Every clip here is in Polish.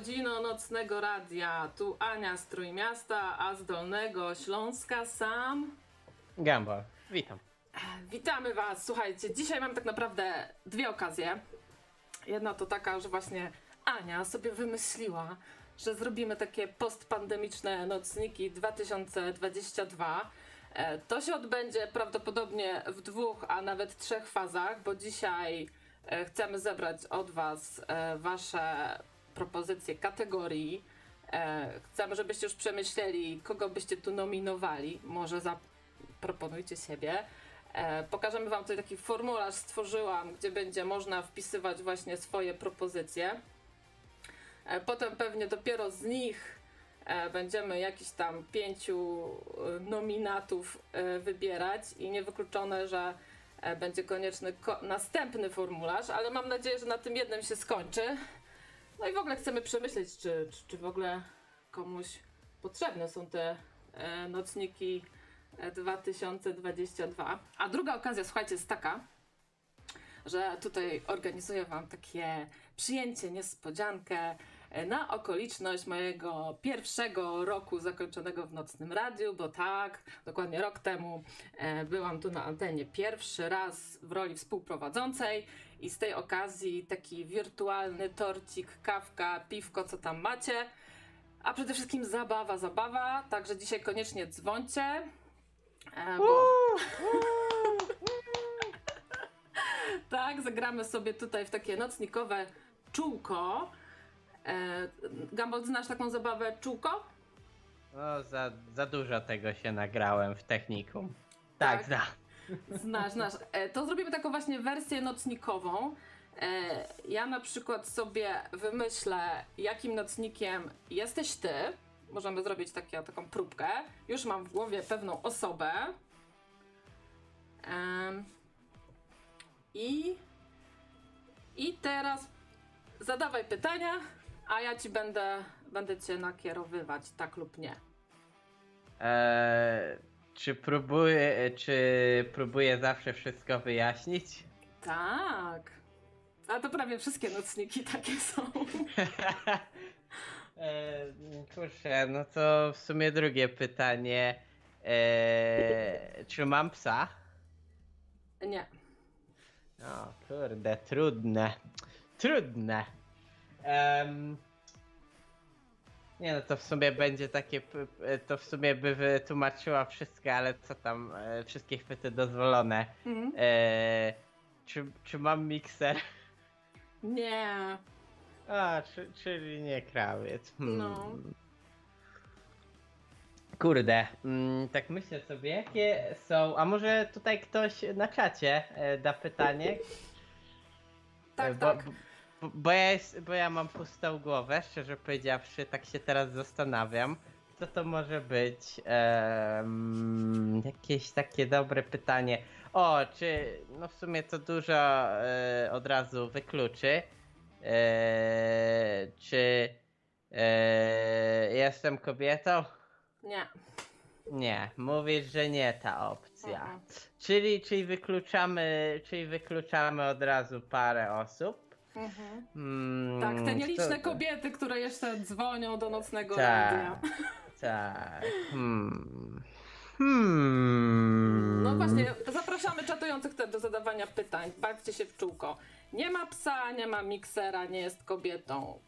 godzino nocnego radia. Tu Ania z Trójmiasta, a z Dolnego Śląska sam. Gambol, witam. Witamy Was. Słuchajcie, dzisiaj mam tak naprawdę dwie okazje. Jedna to taka, że właśnie Ania sobie wymyśliła, że zrobimy takie postpandemiczne nocniki 2022. E, To się odbędzie prawdopodobnie w dwóch, a nawet trzech fazach, bo dzisiaj e, chcemy zebrać od Was e, Wasze propozycje kategorii. E, Chcemy, żebyście już przemyśleli, kogo byście tu nominowali. Może zaproponujcie siebie. E, Pokażemy Wam tutaj taki formularz stworzyłam, gdzie będzie można wpisywać właśnie swoje propozycje. E, Potem pewnie dopiero z nich e, będziemy jakiś tam pięciu e, nominatów e, wybierać i niewykluczone, że będzie konieczny ko- następny formularz, ale mam nadzieję, że na tym jednym się skończy. No i w ogóle chcemy przemyśleć, czy, czy, czy w ogóle komuś potrzebne są te e, nocniki e, 2022. A druga okazja, słuchajcie, jest taka, że tutaj organizuję Wam takie przyjęcie, niespodziankę e, na okoliczność mojego pierwszego roku zakończonego w Nocnym Radiu, bo tak, dokładnie rok temu e, byłam tu na antenie pierwszy raz w roli współprowadzącej i z tej okazji taki wirtualny torcik, kawka, piwko, co tam macie. A przede wszystkim zabawa, zabawa, także dzisiaj koniecznie dzwońcie. E, bo... tak, zagramy sobie tutaj w takie nocnikowe czółko. E, Gumball, znasz taką zabawę czółko? No, za, za dużo tego się nagrałem w technikum. Tak, Tak. Znasz, znasz. E, to zrobimy taką właśnie wersję nocnikową. E, ja na przykład sobie wymyślę, jakim nocnikiem jesteś ty. Możemy zrobić takie, taką próbkę. Już mam w głowie pewną osobę. I, I teraz zadawaj pytania, a ja ci będę, będę cię nakierowywać, tak lub nie. Eee, czy próbuję, czy próbuję zawsze wszystko wyjaśnić? Tak. A to prawie wszystkie nocniki takie są. eee, kurczę, no to w sumie drugie pytanie. Eee, czy mam psa? Nie. O kurde, trudne. Trudne. Nie no, to w sumie będzie takie, to w sumie by wytłumaczyła wszystko, ale co tam, e, wszystkie chwyty dozwolone. Mhm. E, czy, czy mam mikser? Nie. A, czy, czyli nie krawiec. Hmm. No. Kurde, mm, tak myślę sobie, jakie są, a może tutaj ktoś na czacie e, da pytanie? Tak, E, bo, tak. Bo, bo, ja jest, bo ja mam pustą głowę, szczerze powiedziawszy, tak się teraz zastanawiam. Co to może być? Jakieś takie dobre pytanie. O, czy no w sumie to dużo e, od razu wykluczy. E, czy e, jestem kobietą? Nie. Nie, mówisz, że nie ta opcja. Mhm. Czyli, czyli wykluczamy, czyli wykluczamy od razu parę osób. Mhm. Hmm, Tak, te nieliczne kto- kobiety, które jeszcze dzwonią do nocnego Tak. radia. Tak. Hmm. Hmm. No właśnie, zapraszamy czatujących do zadawania pytań. Bawcie się w czółko. Nie ma psa, nie ma miksera, nie jest kobietą.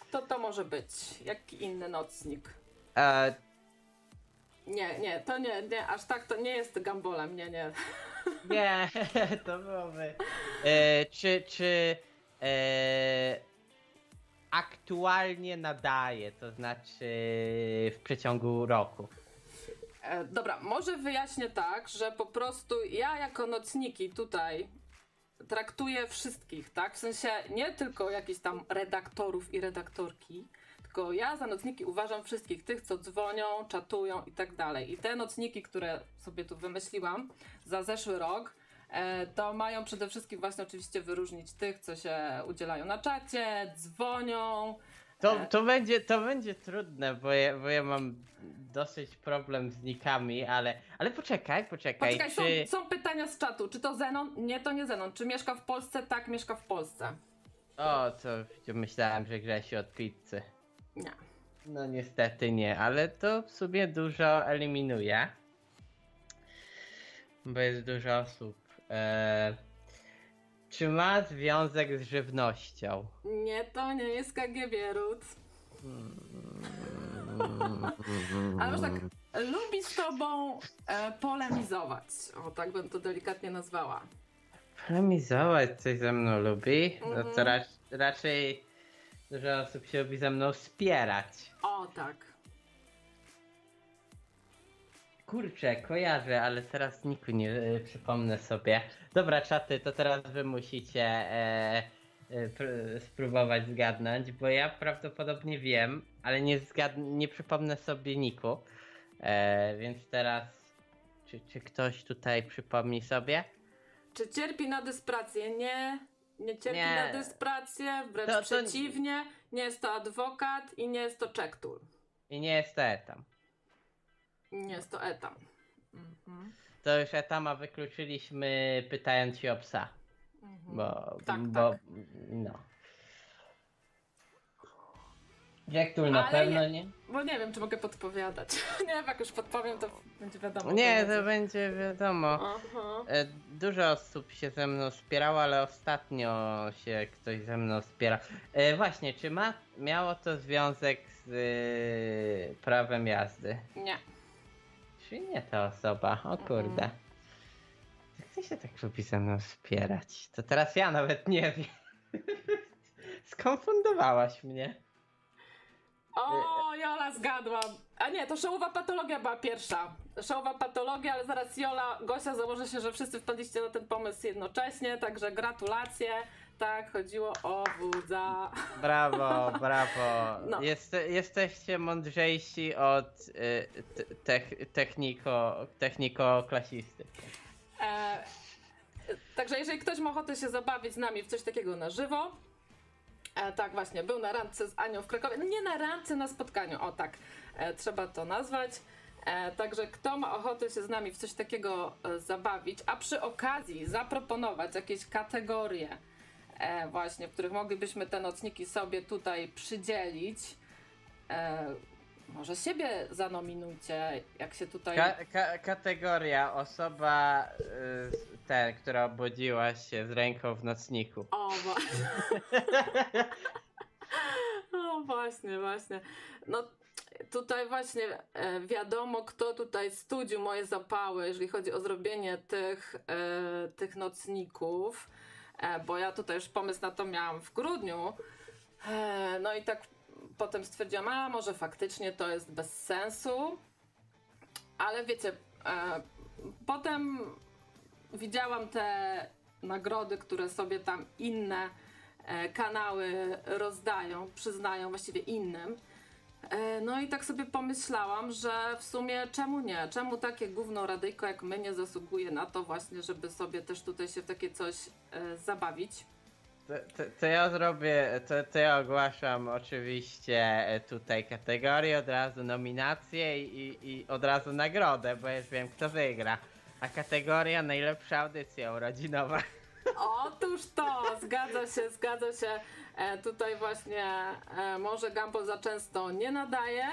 Kto to może być? Jaki inny nocnik? E, Nie, nie, to nie, nie, aż tak to nie jest gambolem, nie, nie. nie, to byłoby. E, czy, czy aktualnie nadaje, to znaczy w przeciągu roku? E, dobra, może wyjaśnię tak, że po prostu ja jako nocniki tutaj traktuję wszystkich, tak? W sensie nie tylko jakichś tam redaktorów i redaktorki, tylko ja za nocniki uważam wszystkich tych, co dzwonią, czatują i tak dalej. I te nocniki, które sobie tu wymyśliłam za zeszły rok, e, to mają przede wszystkim właśnie oczywiście wyróżnić tych, co się udzielają na czacie, dzwonią. To, to, będzie, to będzie trudne, bo ja, bo ja mam dosyć problem z nikami, ale, ale poczekaj, poczekaj. Poczekaj, czy... są, są pytania z czatu. Czy to Zenon? Nie, to nie Zenon. Czy mieszka w Polsce? Tak, mieszka w Polsce. O, to myślałem, że Grzesiu od pizzy. Nie. No niestety nie, ale to w sumie dużo eliminuje. Bo jest dużo osób. E, czy ma związek z żywnością? Nie, to nie jest KGB ród. Ale już tak lubi z tobą e, polemizować. O, tak bym to delikatnie nazwała. Polemizować coś ze mną lubi? No to Mhm. rac raczej dużo osób się lubi ze mną wspierać. O, tak. Kurczę, kojarzę, ale teraz niku nie e, przypomnę sobie. Dobra, czaty, to teraz wy musicie e, e, pr- spróbować zgadnąć, bo ja prawdopodobnie wiem, ale nie, zgad- nie przypomnę sobie niku. E, więc teraz, czy, czy ktoś tutaj przypomni sobie? Czy cierpi na dysprację? Nie. Nie cierpi Nie. na dysprację, wręcz To- to- przeciwnie. Nie jest to adwokat i nie jest to czektur. I nie jest to etam. Nie jest to etam. Mhm. To już etama wykluczyliśmy pytając się o psa. Mhm. Bo, Tak, bo tak. no. Jak tu na Ale pewno nie- nie? Bo nie wiem, czy mogę podpowiadać. nie, jak już podpowiem, to będzie wiadomo. Nie, to będzie wiadomo. Aha. E, Dużo osób się ze mną wspierało, ale ostatnio się ktoś ze mną wspiera. E, właśnie, czy ma, miało to związek z e, prawem jazdy? Nie. Czy nie ta osoba? O kurde. Mhm. Kto się tak lubi ze mną wspierać? To teraz ja nawet nie wiem. Skonfundowałaś mnie. O, Jola zgadła. A nie, to szołowa patologia była pierwsza. Szołowa patologia, ale zaraz Jola, Gosia założę się, że wszyscy wpadliście na ten pomysł jednocześnie, także gratulacje. Tak, chodziło o wódza. Brawo, brawo. No. Jest, jesteście mądrzejsi od y, te- tech, techniko, techniko-klasisty. E, także jeżeli ktoś ma ochotę się zabawić z nami w coś takiego na żywo, e, tak właśnie, był na randce z Anią w Krakowie, no nie na randce, na spotkaniu, o tak, e, trzeba to nazwać. E, także kto ma ochotę się z nami w coś takiego e, zabawić, a przy okazji zaproponować jakieś kategorie właśnie, w których moglibyśmy te nocniki sobie tutaj przydzielić, e, może siebie zanominujcie, jak się tutaj... Ka, ka, kategoria osoba y, ten, która obudziła się z ręką w nocniku. O, wa- o właśnie, właśnie. No tutaj właśnie e, wiadomo, kto tutaj studził moje zapały, jeżeli chodzi o zrobienie tych, e, tych nocników, e, bo ja tutaj już pomysł na to miałam w grudniu. E, no i tak potem stwierdziłam, a może faktycznie to jest bez sensu. Ale wiecie, e, potem widziałam te nagrody, które sobie tam inne e, kanały rozdają, przyznają właściwie innym. E, no i tak sobie pomyślałam, że w sumie czemu nie? Czemu takie gówno radyjko jak my nie zasługuje na to właśnie, żeby sobie też tutaj się w takie coś e, zabawić? To, to, to ja zrobię, to, to ja ogłaszam oczywiście e, tutaj kategorię, od razu nominację i, i, od razu nagrodę, bo już wiem kto wygra. A kategoria najlepsza audycja urodzinowa. Otóż to, zgadza się, zgadza się. E, tutaj właśnie e, może Gambo za często nie nadaje,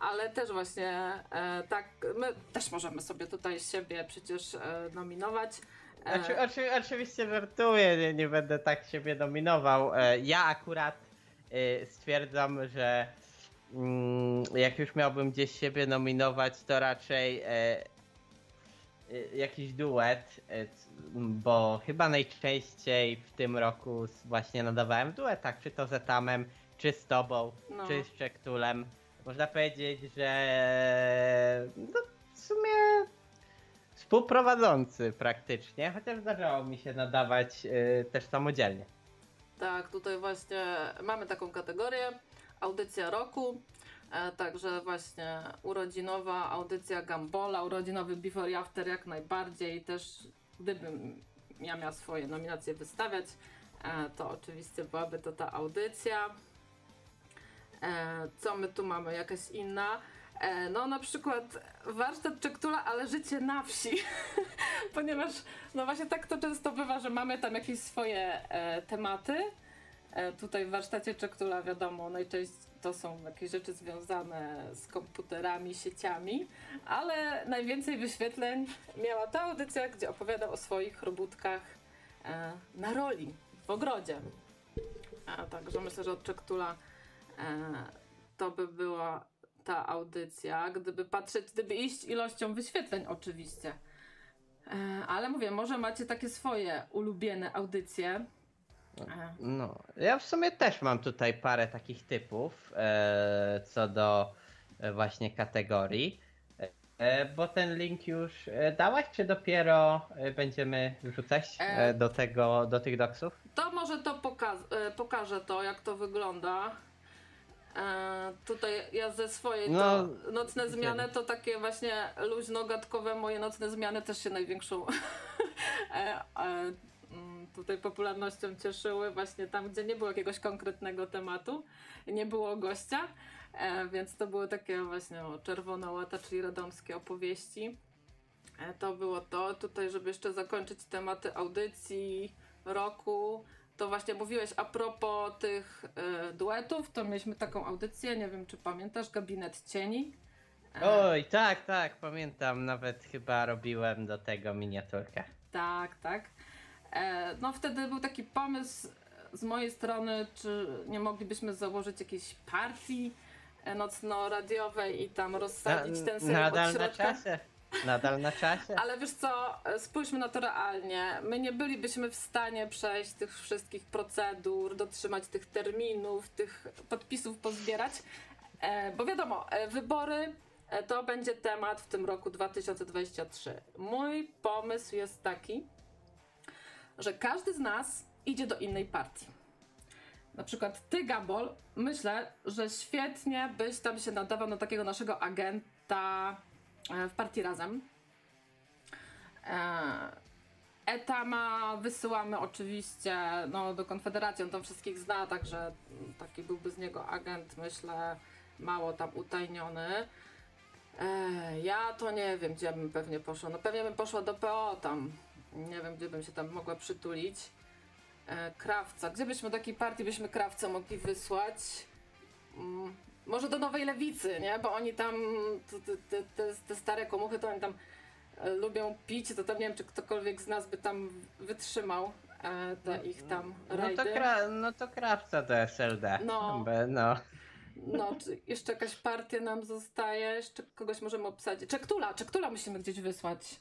ale też właśnie e, tak, my też możemy sobie tutaj siebie przecież e, nominować. E, Oczy, oczy, oczywiście żartuję, nie, nie będę tak siebie dominował. E, Ja akurat stwierdzam, że mm, jak już miałbym gdzieś siebie nominować, to raczej jakiś duet, c- bo chyba najczęściej w tym roku właśnie nadawałem duetach, czy to z Etamem, czy z tobą, No. czy z Czektulem. Można powiedzieć, że no, w sumie współprowadzący praktycznie, chociaż zdarzało mi się nadawać y, też samodzielnie. Tak, tutaj właśnie mamy taką kategorię, audycja roku, także właśnie urodzinowa audycja Gambola, urodzinowy Before i After jak najbardziej, też gdybym ja miała swoje nominacje wystawiać, e, to oczywiście byłaby to ta audycja. E, co my tu mamy? Jakaś inna? E, no na przykład warsztat Czektula, ale życie na wsi. Ponieważ no właśnie tak to często bywa, że mamy tam jakieś swoje e, tematy. E, tutaj w warsztacie Czektula wiadomo, najczęściej to są jakieś rzeczy związane z komputerami, sieciami, ale najwięcej wyświetleń miała ta audycja, gdzie opowiadał o swoich robótkach e, na roli w ogrodzie. A, także myślę, że od Czektula e, to by była ta audycja, gdyby patrzeć, gdyby iść ilością wyświetleń oczywiście. E, ale mówię, może macie takie swoje ulubione audycje. E, No, ja w sumie też mam tutaj parę takich typów e, co do e, właśnie kategorii. E, bo ten link już e, dałaś, czy dopiero e, będziemy wrzucać E. e, do tego, do tych doksów? To może to poka- e, pokażę to, jak to wygląda. E, tutaj ja ze swojej No, nocne zmiany to takie właśnie luźno-gadkowe moje nocne zmiany też się największą e, e, tutaj popularnością cieszyły właśnie tam, gdzie nie było jakiegoś konkretnego tematu, nie było gościa, e, więc to były takie właśnie o, czerwona łata, czyli radomskie opowieści. E, To było to. Tutaj, żeby jeszcze zakończyć tematy audycji roku, to właśnie mówiłeś a propos tych e, duetów, to mieliśmy taką audycję, nie wiem czy pamiętasz, Gabinet Cieni. Oj, tak, tak, pamiętam, nawet chyba robiłem do tego miniaturkę. Tak, tak. E, no wtedy był taki pomysł z mojej strony, czy nie moglibyśmy założyć jakiejś partii e, nocno-radiowej i tam rozsadzić ten serial nadal od na czasie. Nadal na czasie. Ale wiesz co, spójrzmy na to realnie. My nie bylibyśmy w stanie przejść tych wszystkich procedur, dotrzymać tych terminów, tych podpisów pozbierać, e, bo wiadomo, e, wybory e, to będzie temat w tym roku 2023. Mój pomysł jest taki, że każdy z nas idzie do innej partii. Na przykład ty, Gabol, myślę, że świetnie byś tam się nadawał na takiego naszego agenta e, w partii Razem. E, Etama wysyłamy oczywiście no, do Konfederacji, on tam wszystkich zna, także taki byłby z niego agent, myślę, mało tam utajniony. E, ja to nie wiem, gdzie bym pewnie poszła. No pewnie bym poszła do PO tam. Nie wiem, gdzie bym się tam mogła przytulić. E, krawca. Gdzie byśmy do takiej partii byśmy krawca mogli wysłać? Mm, może do Nowej Lewicy, nie? Bo oni tam, te, te, te, stare komuchy, to oni tam e, lubią pić, to tam nie wiem, czy ktokolwiek z nas by tam wytrzymał e, te ich tam No rajdy. to, kra- no to krawca to SLD. No. No. No, czy jeszcze jakaś partia nam zostaje, jeszcze kogoś możemy obsadzić. Czektula, Czektula musimy gdzieś wysłać.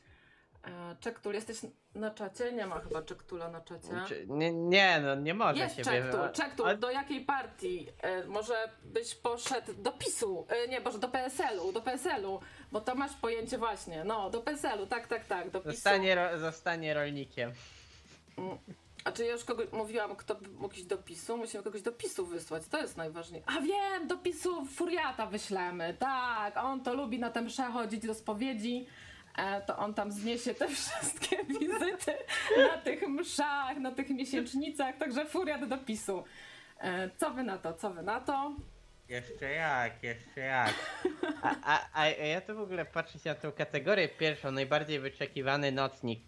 E, Czektul, jesteś na czacie? Nie ma chyba Czektula na czacie. Nie, nie, no nie może Jest się Czektul, Czektul, Ale- do jakiej partii? E, może byś poszedł do PiSu, e, nie, może do PSL-u, do PSL-u, bo to masz pojęcie właśnie, no, do PSL-u, tak, tak, tak, do PiSu. Zostanie, ro- zostanie rolnikiem. A czy ja już kogoś mówiłam, kto mógł iść do PiSu? Musimy kogoś do PiSu wysłać, to jest najważniejsze. A wiem, do PiSu Furiata wyślemy, tak, on to lubi na tę mszę chodzić do spowiedzi, to on tam zniesie te wszystkie wizyty na tych mszach, na tych miesięcznicach, także Furiat do PiSu. E, co wy na to, co wy na to? Jeszcze jak, jeszcze jak. A, a, a ja tu w ogóle patrzę się na tą kategorię pierwszą, najbardziej wyczekiwany nocnik.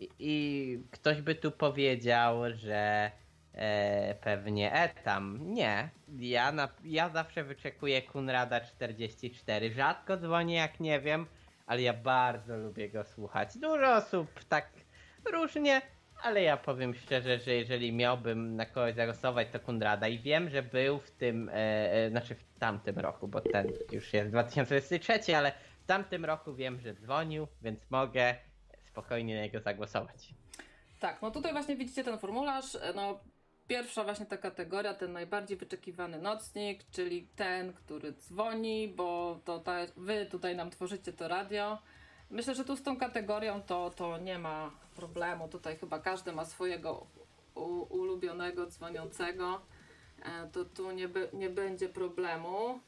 I, i ktoś by tu powiedział, że e, pewnie Etam. Nie. Ja, na, ja zawsze wyczekuję Kunrada 44. Rzadko dzwonię, jak nie wiem, ale ja bardzo lubię go słuchać. Dużo osób tak różnie, ale ja powiem szczerze, że jeżeli miałbym na kogoś zagłosować, to Kunrada i wiem, że był w tym, e, e, znaczy w tamtym roku, bo ten już jest 2023, ale w tamtym roku wiem, że dzwonił, więc mogę spokojnie na niego zagłosować. Tak, no tutaj właśnie widzicie ten formularz. e, No, pierwsza właśnie ta kategoria, ten najbardziej wyczekiwany nocnik, czyli ten, który dzwoni, bo to ta, wy tutaj nam tworzycie to radio. Myślę, że tu z tą kategorią to, to nie ma problemu. Tutaj chyba każdy ma swojego u, ulubionego dzwoniącego. E, to tu nie, by, nie będzie problemu.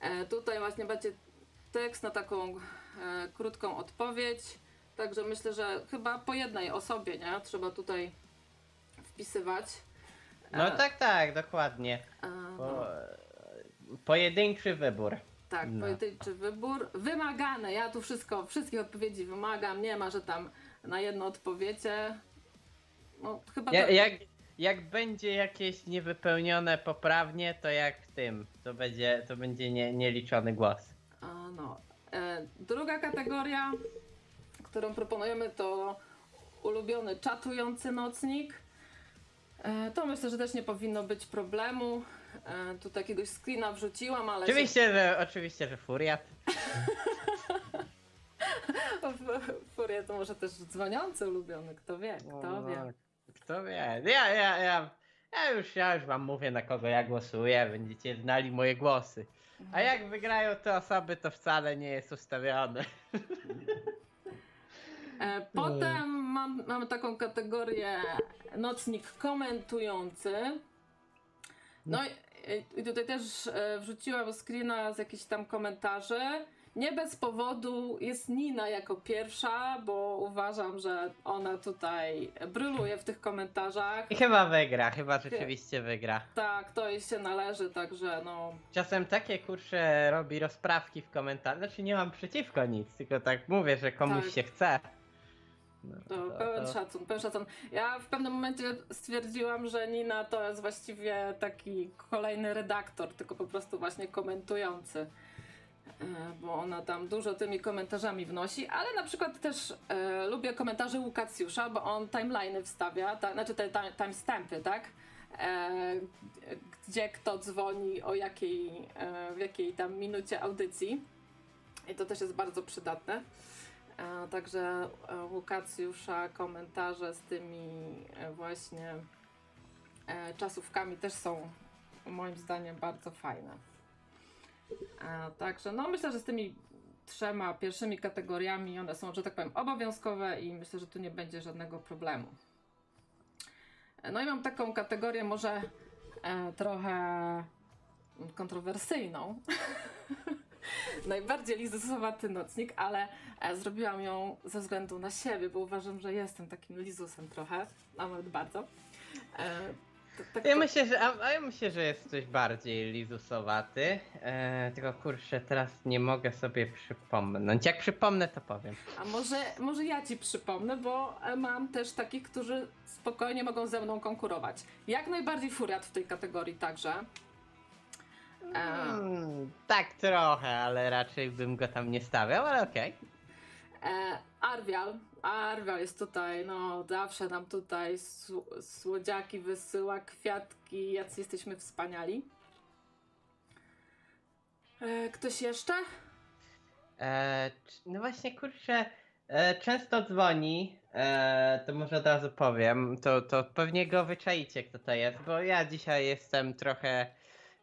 E, tutaj właśnie będzie tekst na taką e, krótką odpowiedź. Także myślę, że chyba po jednej osobie, nie? Trzeba tutaj wpisywać. No tak, tak, dokładnie. e, no, pojedynczy wybór. tak, no. pojedynczy wybór. Wymagane. Ja tu wszystko, wszystkich odpowiedzi wymagam. Nie ma, że tam na jedno odpowiecie. No chyba Ja, to... jak, jak będzie jakieś niewypełnione poprawnie, to jak w tym, to będzie, to będzie nie, nieliczony głos. A, no. E, druga kategoria, którą proponujemy, to ulubiony czatujący nocnik. E, to myślę, że też nie powinno być problemu. E, tu jakiegoś screena wrzuciłam, ale. Oczywiście, że, oczywiście, że furiat. W Furię to może też dzwoniący ulubiony, kto wie, kto No, wie. Kto wie. Ja, ja, ja, ja, już, ja już wam mówię, na kogo ja głosuję, będziecie znali moje głosy. A jak wygrają te osoby, to wcale nie jest ustawione. E, potem mam, mamy taką kategorię nocnik komentujący. No i, tutaj też e, wrzuciłam screena z jakichś tam komentarzy. Nie bez powodu jest Nina jako pierwsza, bo uważam, że ona tutaj bryluje w tych komentarzach. I chyba wygra, chyba rzeczywiście wygra. Tak, to jej się należy, także no. Czasem takie kurcze robi rozprawki w komentarzach. Znaczy nie mam przeciwko nic, tylko tak mówię, że komuś Tak. się chce. No, To pełen szacun, pełen szacun. Ja w pewnym momencie stwierdziłam, że Nina to jest właściwie taki kolejny redaktor, tylko po prostu właśnie komentujący. E, Bo ona tam dużo tymi komentarzami wnosi, ale na przykład też e, lubię komentarze Łukacjusza, bo on timeliny wstawia, ta, znaczy te ti- timestampy, tak? E, gdzie kto dzwoni, o jakiej, e, w jakiej tam minucie audycji. I to też jest bardzo przydatne. Także e, Łukacjusza komentarze z tymi e, właśnie e, czasówkami też są moim zdaniem bardzo fajne. Także no myślę, że z tymi trzema pierwszymi kategoriami one są, że tak powiem, obowiązkowe i myślę, że tu nie będzie żadnego problemu. No i mam taką kategorię może trochę kontrowersyjną. Najbardziej lizusowaty nocnik, ale e, zrobiłam ją ze względu na siebie, bo uważam, że jestem takim lizusem trochę, a nawet bardzo. E, to, tak, Ja myślę, że, a, a ja myślę, że jest coś bardziej lizusowaty. E, tylko kurczę, teraz nie mogę sobie przypomnieć. Jak przypomnę, to powiem. a może, może ja ci przypomnę, bo e, mam też takich, którzy spokojnie mogą ze mną konkurować. Jak najbardziej furiat w tej kategorii także. Mm, tak trochę, ale raczej bym go tam nie stawiał, ale okej. E, Arwial. Arwial jest tutaj, no zawsze nam tutaj sł- słodziaki wysyła, kwiatki, jacy jesteśmy wspaniali. E, ktoś jeszcze? E, No właśnie, kurczę, e, często dzwoni, e, to może od razu powiem, to, to pewnie go wyczaicie, kto to jest, bo ja dzisiaj jestem trochę,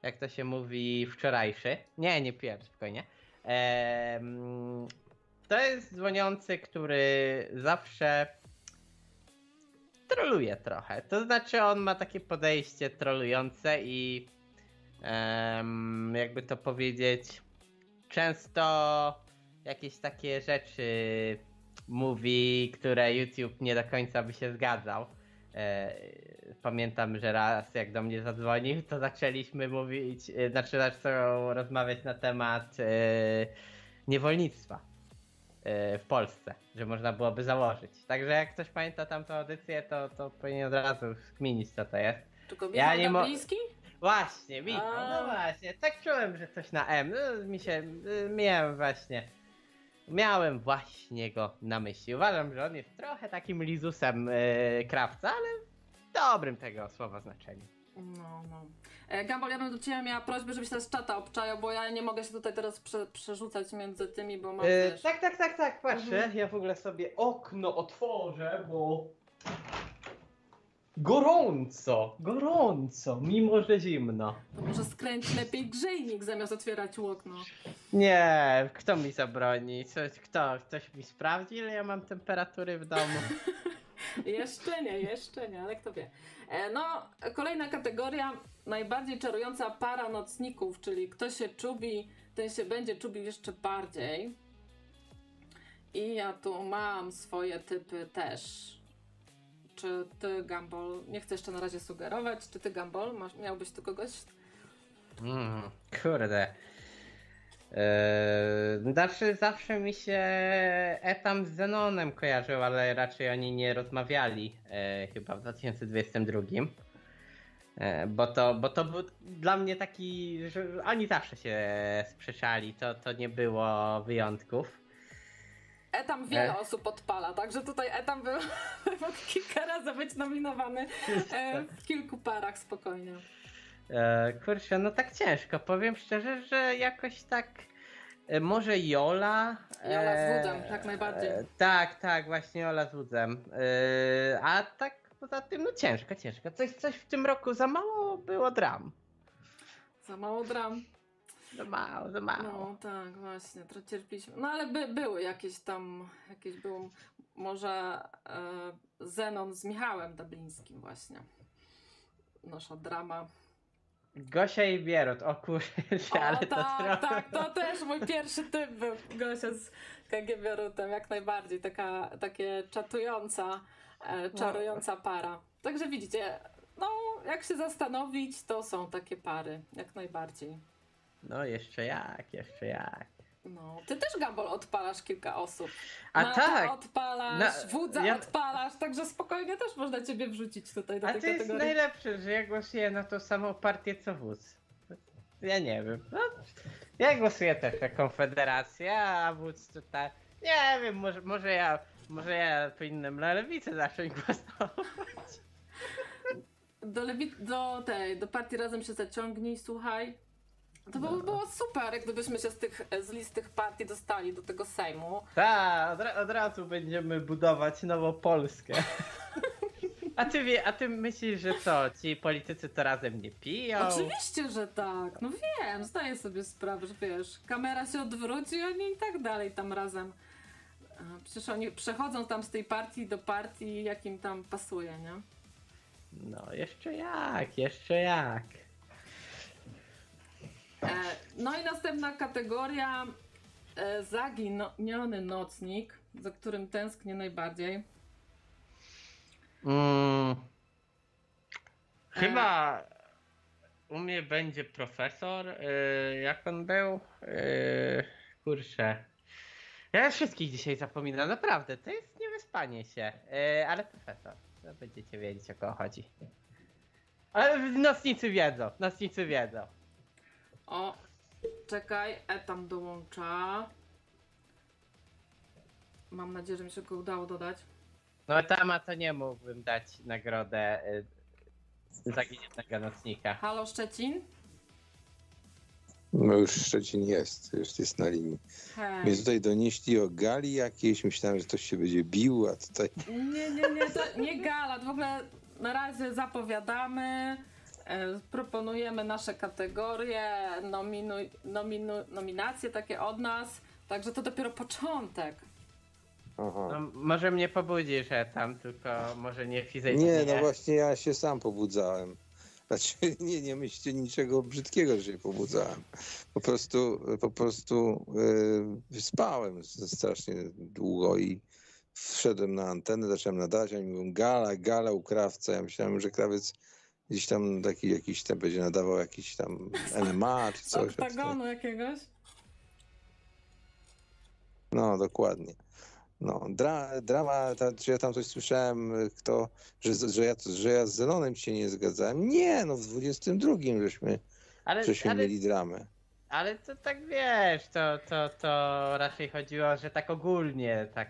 jak to się mówi, wczorajszy. Nie, nie piłem, spokojnie. E, mm, to jest dzwoniący, który zawsze troluje trochę. To znaczy, on ma takie podejście trolujące i jakby to powiedzieć, często jakieś takie rzeczy mówi, które YouTube nie do końca by się zgadzał. E, pamiętam, że raz jak do mnie zadzwonił, to zaczęliśmy mówić, e, znaczy zaczął rozmawiać na temat e, niewolnictwa e, w Polsce, że można byłoby założyć. Także jak ktoś pamięta tamtą audycję, to, to powinien od razu skminić co to jest. Tylko Ja nie mo- Gabliński? Właśnie, Michał, no właśnie, tak czułem, że coś na M, no, mi się, y, miałem właśnie, miałem właśnie go na myśli. Uważam, że on jest trochę takim lizusem y, krawca, ale w dobrym tego słowa znaczeniu. No, no. E, Gambol, ja bym do Ciebie miała prośbę, żebyś teraz czata obczajał, bo ja nie mogę się tutaj teraz prze, przerzucać między tymi, bo mam Y, wiesz... tak, tak, tak, tak, patrzę, Mhm. ja w ogóle sobie okno otworzę, bo gorąco, gorąco, mimo że zimno. To może skręć lepiej grzejnik zamiast otwierać okno. Nie, kto mi zabroni? Coś, kto? Ktoś mi sprawdzi, ile ja mam temperatury w domu? Jeszcze nie, jeszcze nie, ale kto wie. E, No, kolejna kategoria, najbardziej czarująca para nocników, czyli kto się czubi, ten się będzie czubił jeszcze bardziej. I ja tu mam swoje typy też. Czy ty, Gumball, nie chcę jeszcze na razie sugerować, czy ty, Gumball, masz, miałbyś tu kogoś? Mm, kurde. Eee, Znaczy zawsze mi się Etam z Zenonem kojarzył, ale raczej oni nie rozmawiali e, chyba w 2022. E, bo, to, bo to był dla mnie taki, że oni zawsze się sprzeczali, to, to nie było wyjątków. Etam wiele E. osób odpala, także tutaj Etam był kilka razy być nominowany e, w kilku parach spokojnie. E, kurczę, no tak ciężko. Powiem szczerze, że jakoś tak. E, może Jola. Jola z Wódzem, jak najbardziej. tak, tak, właśnie Jola z Wódzem. E, a tak poza tym, no ciężko, ciężko. Coś, coś w tym roku za mało było dram. Za mało dram. Za mało, za mało. No tak, właśnie, trochę cierpiliśmy. No ale by, były jakieś tam, jakieś był może e, Zenon z Michałem Dablińskim właśnie. Nasza drama. Gosia i Bierut, o ale to tak, trochę... tak, to też mój pierwszy typ był Gosia z KGB Rutem, jak najbardziej, taka, takie czatująca, e, czarująca para. Także widzicie, no jak się zastanowić, to są takie pary, jak najbardziej. No jeszcze jak, jeszcze jak. No, ty też Gambol odpalasz kilka osób. A Mata tak, odpalasz, Na- Wódza ja- odpalasz, także spokojnie też można ciebie wrzucić tutaj do a tej to jest najlepsze, że ja głosuję na tą samą partię co wóz. Ja nie wiem. No, ja głosuję też na Konfederację, a wóz tutaj. Nie wiem, może, może ja. Może ja powinienem na lewicę zacząć głosować. Do, lewi- do tej, do partii razem się zaciągnij, słuchaj. To by było super, jak gdybyśmy się z, tych, z list tych partii dostali do tego Sejmu. Tak, od, od razu będziemy budować nową Polskę. A ty, wie, a ty myślisz, że co, ci politycy to razem nie piją? Oczywiście, że tak. No wiem, zdaję sobie sprawę, że wiesz, kamera się odwróci oni i tak dalej tam razem. Przecież oni przechodzą tam z tej partii do partii, jak im tam pasuje, nie? No, jeszcze jak, jeszcze jak. E, no i następna kategoria e, zaginiony nocnik, za którym tęsknię najbardziej. Mm. Chyba u mnie będzie profesor. Jak on był? Kurczę. Ja wszystkich dzisiaj zapominam, naprawdę. To jest niewyspanie się. Ale profesor. No będziecie wiedzieć o kogo chodzi. Ale nocnicy wiedzą, nocnicy wiedzą. O, czekaj, E tam dołącza. Mam nadzieję, że mi się go udało dodać. No tama to nie mógłbym dać nagrodę yy, zaginionego nocnika. Halo Szczecin? No już Szczecin jest, już jest na linii. Hej. Mnie tutaj donieśli o gali jakiejś, myślałem, że ktoś się będzie bił, a tutaj... Nie, nie, nie, to nie gala. W ogóle na razie zapowiadamy, proponujemy nasze kategorie, nominu, nominu, nominacje takie od nas. Także to dopiero początek. No, może mnie pobudzi, że tam, tylko może nie fizycznie. Nie, no właśnie ja się sam pobudzałem. Znaczy, nie, nie myślcie niczego brzydkiego, że się pobudzałem. Po prostu, po prostu yy, spałem strasznie długo i wszedłem na antenę, zacząłem nadawać, oni mówią gala, gala u krawca. Ja myślałem, że krawiec gdzieś tam taki jakiś tam będzie nadawał jakiś tam NMA czy Z coś. oktagonu jakiegoś. No, dokładnie. No, dra, drama, ta, czy ja tam coś słyszałem, kto, że, że, ja, że ja z Zenonem się nie zgadzałem. Nie, no w 22 żeśmy, ale, żeśmy ale, mieli dramę. ale to tak wiesz, to, to, to raczej chodziło, że tak ogólnie tak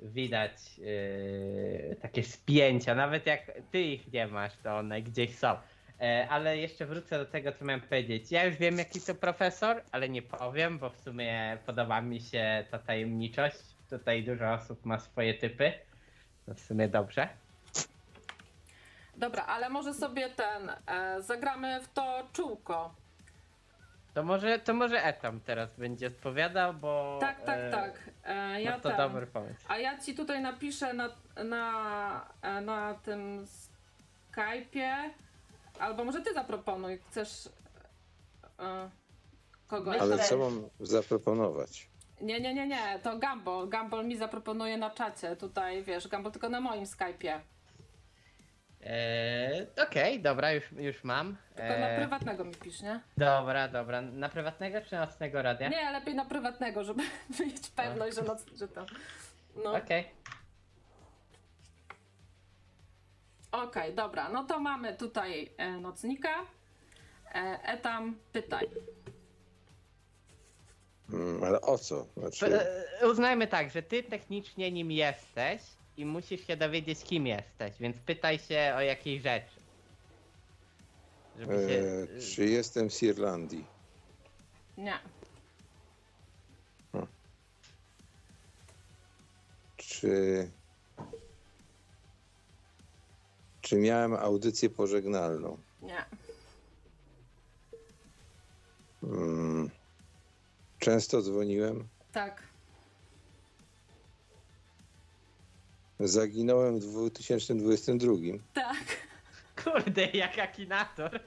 widać yy, takie spięcia, nawet jak ty ich nie masz, to one gdzieś są. E, ale jeszcze wrócę do tego, co miałem powiedzieć. Ja już wiem, jaki to profesor, ale nie powiem, bo w sumie podoba mi się ta tajemniczość. Tutaj dużo osób ma swoje typy. W sumie dobrze. Dobra, ale może sobie ten, e, zagramy w to czółko. To może, to może Etam teraz będzie odpowiadał, bo. Tak, tak, e, tak. E, ja to ten. dobry pomysł. A ja ci tutaj napiszę na, na, e, na tym Skype'ie, albo może ty zaproponuj, chcesz e, kogoś. Ale co mam zaproponować? Nie, nie, nie, nie, to Gumball. Gumball mi zaproponuje na czacie tutaj, wiesz, Gumball tylko na moim Skype'ie. Eee, Okej, dobra, już, już mam. Tylko na Eee, prywatnego mi pisz, nie? dobra, dobra. Na prywatnego czy nocnego radia? Nie, lepiej na prywatnego, żeby mieć pewność, że, noc, że to... No, okej, Okej. dobra, no to mamy tutaj e, nocnika. E, etam, pytaj. Mm, ale o co? Znaczy, P- Uznajmy tak, że ty technicznie nim jesteś i musisz się dowiedzieć, kim jesteś, więc pytaj się o jakiej rzeczy. Żeby się. e, czy jestem z Irlandii? Nie, Czy. Czy miałem audycję pożegnalną? nie, Mm, często dzwoniłem. tak, Zaginąłem w 2022. tak. Kurde, jak akinator.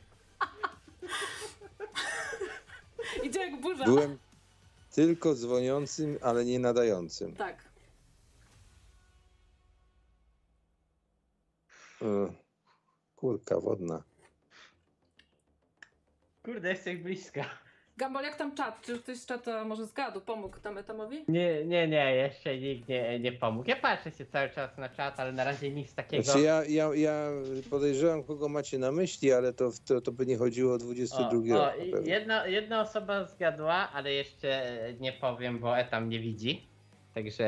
Idzie jak burza. Byłem tylko dzwoniącym, ale nie nadającym. Tak, Kurka wodna. Kurde, jesteś blisko. Gambol, jak tam czat? Czy ktoś z czata może zgadł, pomógł tam etamowi? Nie, nie, nie, jeszcze nikt nie, nie pomógł. Ja patrzę się cały czas na czat, ale na razie nic takiego. Znaczy ja, ja, ja podejrzewam, kogo macie na myśli, ale to, to, to by nie chodziło o 22 O, rok. o, jedna, jedna osoba zgadła, ale jeszcze nie powiem, bo Etam nie widzi. Także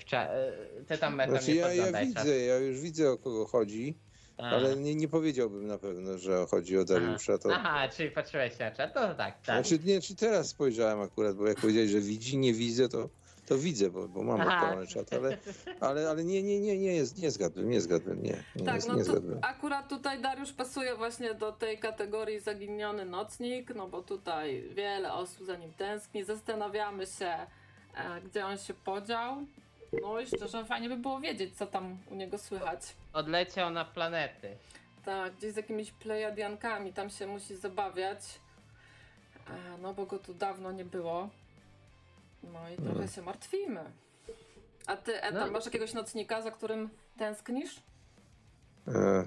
w cza- e, ty tam Etam Znaczy nie ja, ja widzę, ja już widzę o kogo chodzi. Ale nie, nie powiedziałbym na pewno, że chodzi o Dariusza. To... Aha, czyli patrzyłeś na czat, to tak, tak. Znaczy, nie, czy teraz spojrzałem akurat, bo jak powiedziałeś, że widzi, nie widzę, to, to widzę, bo, bo mam odpalony czat, ale, ale, ale nie, nie, nie, nie, jest, nie zgadłem, nie zgadłem, nie, nie, Tak, nie, no nie to zgadłem. akurat tutaj Dariusz pasuje właśnie do tej kategorii zaginiony nocnik, no bo tutaj wiele osób za nim tęskni, zastanawiamy się, e, gdzie on się podział. No i szczerze, fajnie by było wiedzieć, co tam u niego słychać. Odleciał na planety. Tak, gdzieś z jakimiś plejadiankami tam się musi zabawiać. E, no bo go tu dawno nie było. No i trochę się martwimy. A ty, Eta, No. masz jakiegoś nocnika, za którym tęsknisz? E,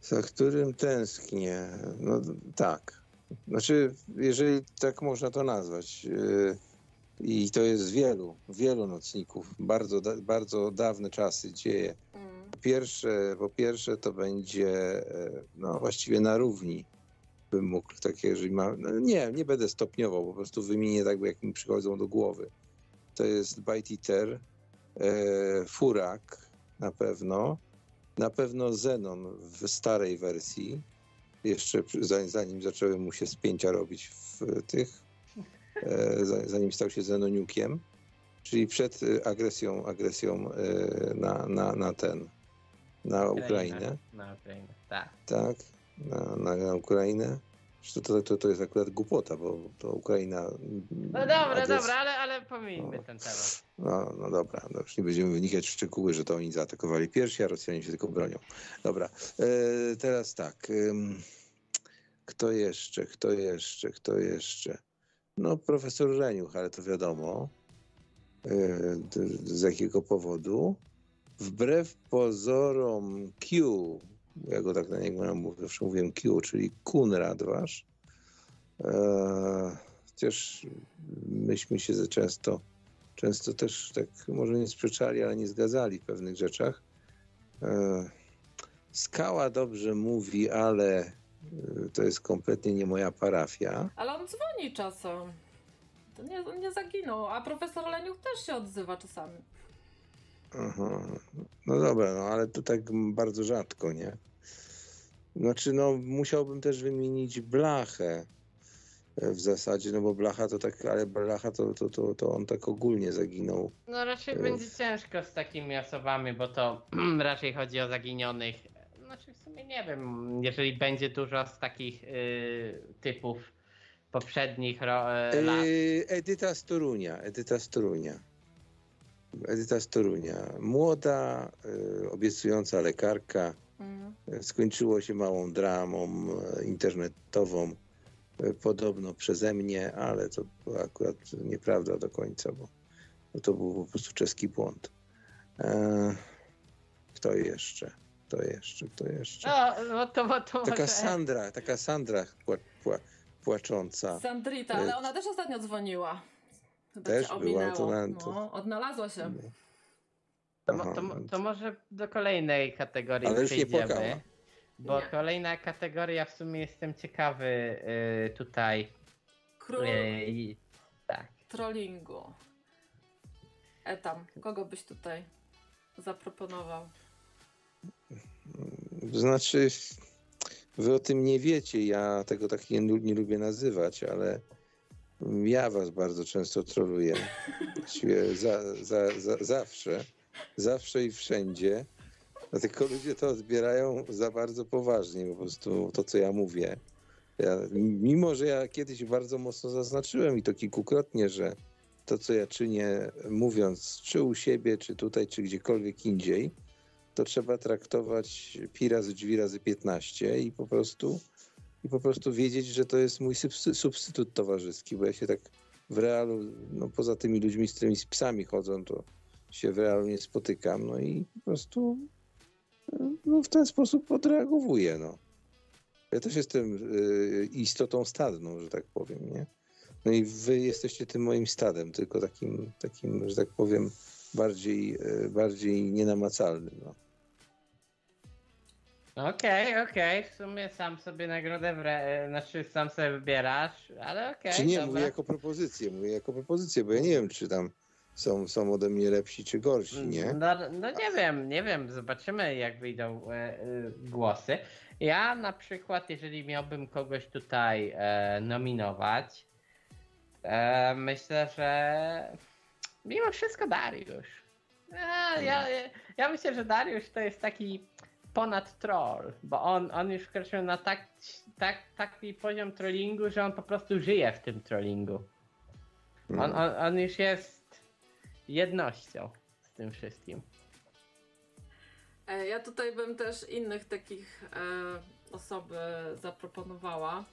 za którym tęsknię. No tak. Znaczy, jeżeli tak można to nazwać. e, I to jest wielu, wielu nocników. Bardzo, da, bardzo dawne czasy dzieje. Mm. Po pierwsze, po pierwsze to będzie e, no, właściwie na równi. Bym mógł takie, jeżeli ma. No, nie, nie będę stopniował, po prostu wymienię tak, jak mi przychodzą do głowy. To jest Eater, e, Furak na pewno. Na pewno Zenon w starej wersji. Jeszcze zanim, zanim zaczęły mu się spięcia robić w tych. E, za- zanim stał się Zenoniukiem. Czyli przed e, agresją, agresją e, na, na, na ten. Na Ukrainę Na Ukrainę, tak. tak, na, na, na Ukrainę. To, to, to jest akurat głupota, bo to Ukraina. No dobra, agres- dobra, ale, ale pomijmy ten temat. No, no dobra, no już nie będziemy wynikać w szczegóły, że to oni zaatakowali pierwsi, a Rosjanie się tylko bronią. Dobra, e, teraz tak. em, kto jeszcze, kto jeszcze, kto jeszcze? No, profesor Żeniuch, ale to wiadomo. E, z jakiego powodu? Wbrew pozorom Q, ja go tak na niego mówię, zawsze mówiłem Q, czyli Kunrad wasz. E, chociaż myśmy się często często też tak może nie sprzeczali, ale nie zgadzali w pewnych rzeczach. E, Skała dobrze mówi, ale to jest kompletnie nie moja parafia. Ale on dzwoni czasem. To nie, on nie zaginął, a profesor Leniuch też się odzywa czasami. Aha. No dobra, no ale to tak bardzo rzadko, nie? Znaczy, no musiałbym też wymienić Blachę e, w zasadzie, no bo Blacha to tak, ale Blacha to, to, to, to on tak ogólnie zaginął. No raczej Ech. będzie ciężko z takimi osobami, bo to raczej chodzi o zaginionych. Sumie nie wiem, jeżeli będzie dużo z takich y, typów poprzednich ro, y, lat. Edyta z Torunia, Edyta z Torunia. Edyta z Torunia. Młoda, e, obiecująca lekarka. Mm. E, Skończyło się małą dramą e, internetową, e, podobno przeze mnie, ale to była akurat nieprawda do końca, bo, bo to był po prostu czeski błąd. E, kto jeszcze? Kto jeszcze, kto jeszcze? No, no to, to, to Taka może... Sandra, taka Sandra pła, pła, płacząca. Sandrita, ale ona też ostatnio dzwoniła. Chyba Też była, ominęło. to na- to- No, odnalazła się. To, Aha, to, mo- no to może do kolejnej kategorii Ale już nie przejdziemy. Bo Nie. kolejna kategoria w sumie jestem ciekawy y, tutaj. Król Y, tak. trollingu. Etam, kogo byś tutaj zaproponował? Znaczy, wy o tym nie wiecie, ja tego tak nie, nie lubię nazywać, ale ja was bardzo często troluję. Właściwie za, za, za, zawsze, zawsze i wszędzie. Dlatego ludzie to odbierają za bardzo poważnie, po prostu to, co ja mówię. Ja, mimo, że ja kiedyś bardzo mocno zaznaczyłem i to kilkukrotnie, że to, co ja czynię, mówiąc, czy u siebie, czy tutaj, czy gdziekolwiek indziej, to trzeba traktować pi razy drzwi razy 15 i po prostu i po prostu wiedzieć, że to jest mój substy- substytut towarzyski, bo ja się tak w realu, no poza tymi ludźmi, z którymi z psami chodzą, to się w realu nie spotykam, no i po prostu no, w ten sposób odreagowuję, no. Ja też jestem y, istotą stadną, że tak powiem, nie? No i wy jesteście tym moim stadem, tylko takim, takim że tak powiem, bardziej, y, bardziej nienamacalnym, no. Okej, okej, w sumie sam sobie nagrodę, wre... znaczy sam sobie wybierasz, ale okej, Czy nie, dobra. mówię jako propozycję, mówię jako propozycję, bo ja nie wiem, czy tam są, są ode mnie lepsi czy gorsi, nie? No, no nie wiem, nie wiem, zobaczymy jak wyjdą e, e, głosy. Ja na przykład, jeżeli miałbym kogoś tutaj e, nominować, e, myślę, że mimo wszystko Dariusz. Ja, ja, ja myślę, że Dariusz to jest taki ponad troll, bo on, on już wkroczył na tak, tak, taki poziom trollingu, że on po prostu żyje w tym trollingu. On, Mm. on, on już jest jednością z tym wszystkim. E, Ja tutaj bym też innych takich e, osoby zaproponowała.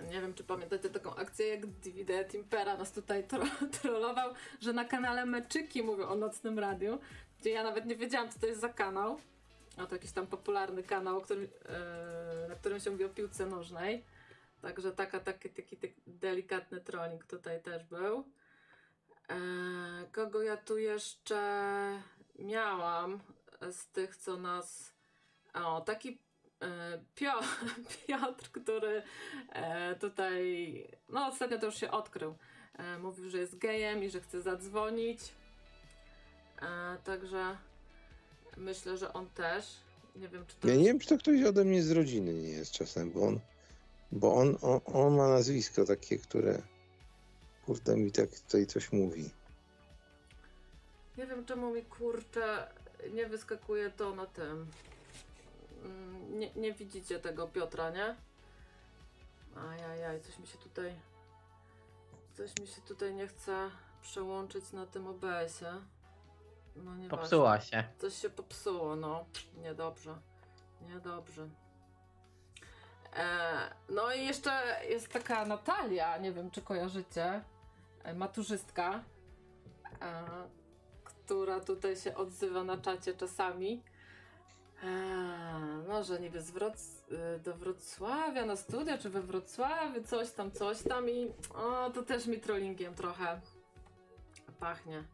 Nie wiem, czy pamiętacie taką akcję, jak Divide Timpera nas tutaj tro trollował, że na kanale Meczyki mówią o nocnym radiu, gdzie ja nawet nie wiedziałam, co to jest za kanał. A to jakiś tam popularny kanał, który, e, na którym się mówi o piłce nożnej. Także taka, taki, taki, taki delikatny trolling tutaj też był. E, kogo ja tu jeszcze miałam z tych, co nas. O, taki Pio, Piotr, który e, tutaj. No, ostatnio to już się odkrył. E, mówił, że jest gejem i że chce zadzwonić. E, także myślę, że on też. Nie wiem, czy to. Ja nie wiem, czy to ktoś ode mnie z rodziny nie jest czasem, bo on, bo on, on, on ma nazwisko takie, które kurde mi tak tutaj coś mówi. Nie wiem czemu mi kurczę nie wyskakuje to na tym. Mm, Nie, nie widzicie tego Piotra, nie? Ajajaj, coś mi się tutaj. Coś mi się tutaj nie chce przełączyć na tym OBS-ie. No nie Popsuła się. Coś się popsuło, no. Niedobrze. Niedobrze. E, no i jeszcze jest taka Natalia, nie wiem czy kojarzycie, e, maturzystka, e, która tutaj się odzywa na czacie czasami. E, no, że niby z Wroc- e, do Wrocławia na studia, czy we Wrocławiu, coś tam, coś tam i o, to też mi trollingiem trochę pachnie.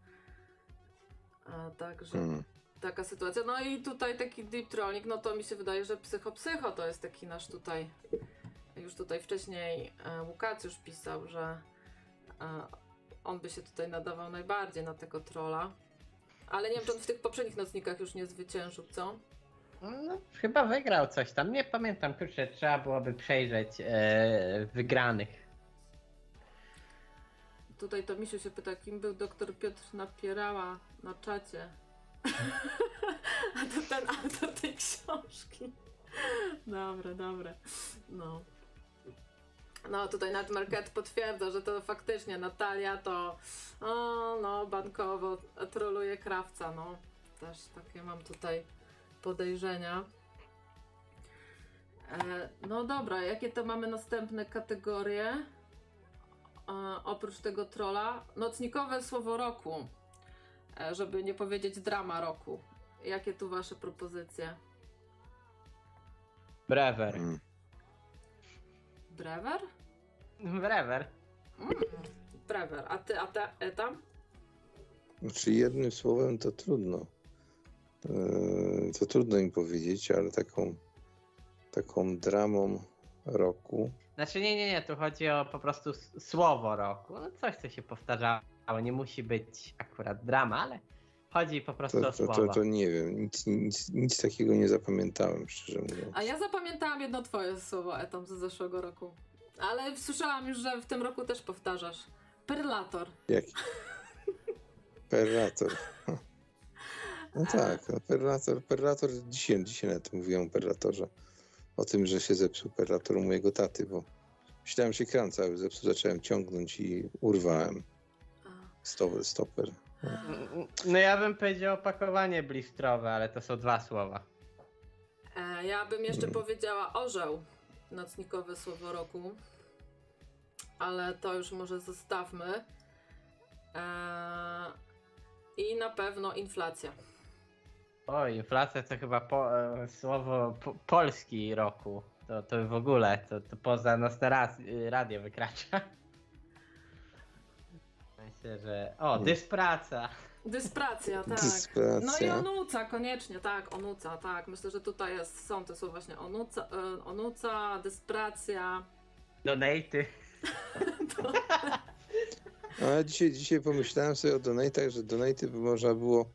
E, także Hmm. taka sytuacja. No i tutaj taki deep trolling, no to mi się wydaje, że psycho psycho to jest taki nasz tutaj, już tutaj wcześniej e, Łukasz już pisał, że e, on by się tutaj nadawał najbardziej na tego trolla. Ale nie wiem, czy on w tych poprzednich nocnikach już nie zwyciężył, co? No, chyba wygrał coś tam. Nie pamiętam, kurczę, trzeba byłoby przejrzeć e, wygranych. Tutaj to Misiu się pyta, kim był doktor Piotr Napierała na czacie. A to ten autor tej książki. Dobre, dobre. No. No tutaj nawet Market potwierdza, że to faktycznie Natalia to o, no bankowo troluje krawca, no. Też takie mam tutaj podejrzenia. E, no dobra, jakie to mamy następne kategorie? E, oprócz tego trolla, nocnikowe słowo roku, e, żeby nie powiedzieć drama roku. Jakie tu wasze propozycje? Brewer. Mm. Brewer? Brewer. Mm, Brewer. A ty, a ty, Eta? Znaczy jednym słowem to trudno. To trudno im powiedzieć, ale taką, taką dramą roku. Znaczy nie, nie, nie, tu chodzi o po prostu słowo roku. No coś, co się powtarzało. Nie musi być akurat drama, ale chodzi po prostu To, o to, słowo. to, to nie wiem, nic, nic, nic takiego nie zapamiętałem, szczerze mówiąc. A ja zapamiętałam jedno twoje słowo Etam z zeszłego roku. Ale słyszałam już, że w tym roku też powtarzasz. Perlator. Jaki? Perlator. No tak, no perlator, perlator, dzisiaj, dzisiaj na tym mówiłem o perlatorze. O tym, że się zepsuł perlator u mojego taty, bo myślałem, się kran cały zepsuł, zacząłem ciągnąć i urwałem stoper. stoper. No ja bym powiedział opakowanie blistrowe, ale to są dwa słowa. E, ja bym jeszcze Hmm. powiedziała orzeł. Nocnikowe słowo roku. Ale to już może zostawmy. E, I na pewno inflacja. O, inflacja to chyba po, e, słowo po, polski roku. To, to w ogóle, to, to poza nocne raz, y, radio wykracza. Myślę, że... O, Hmm. dyspraca. Dyspracja, tak. Dyspracja. No i onuca, koniecznie, tak, onuca, tak. Myślę, że tutaj jest, są te słowa właśnie onuca, e, onuca dyspracja. Donaty. Ale dzisiaj, dzisiaj pomyślałem sobie o donatach, że donaty by można było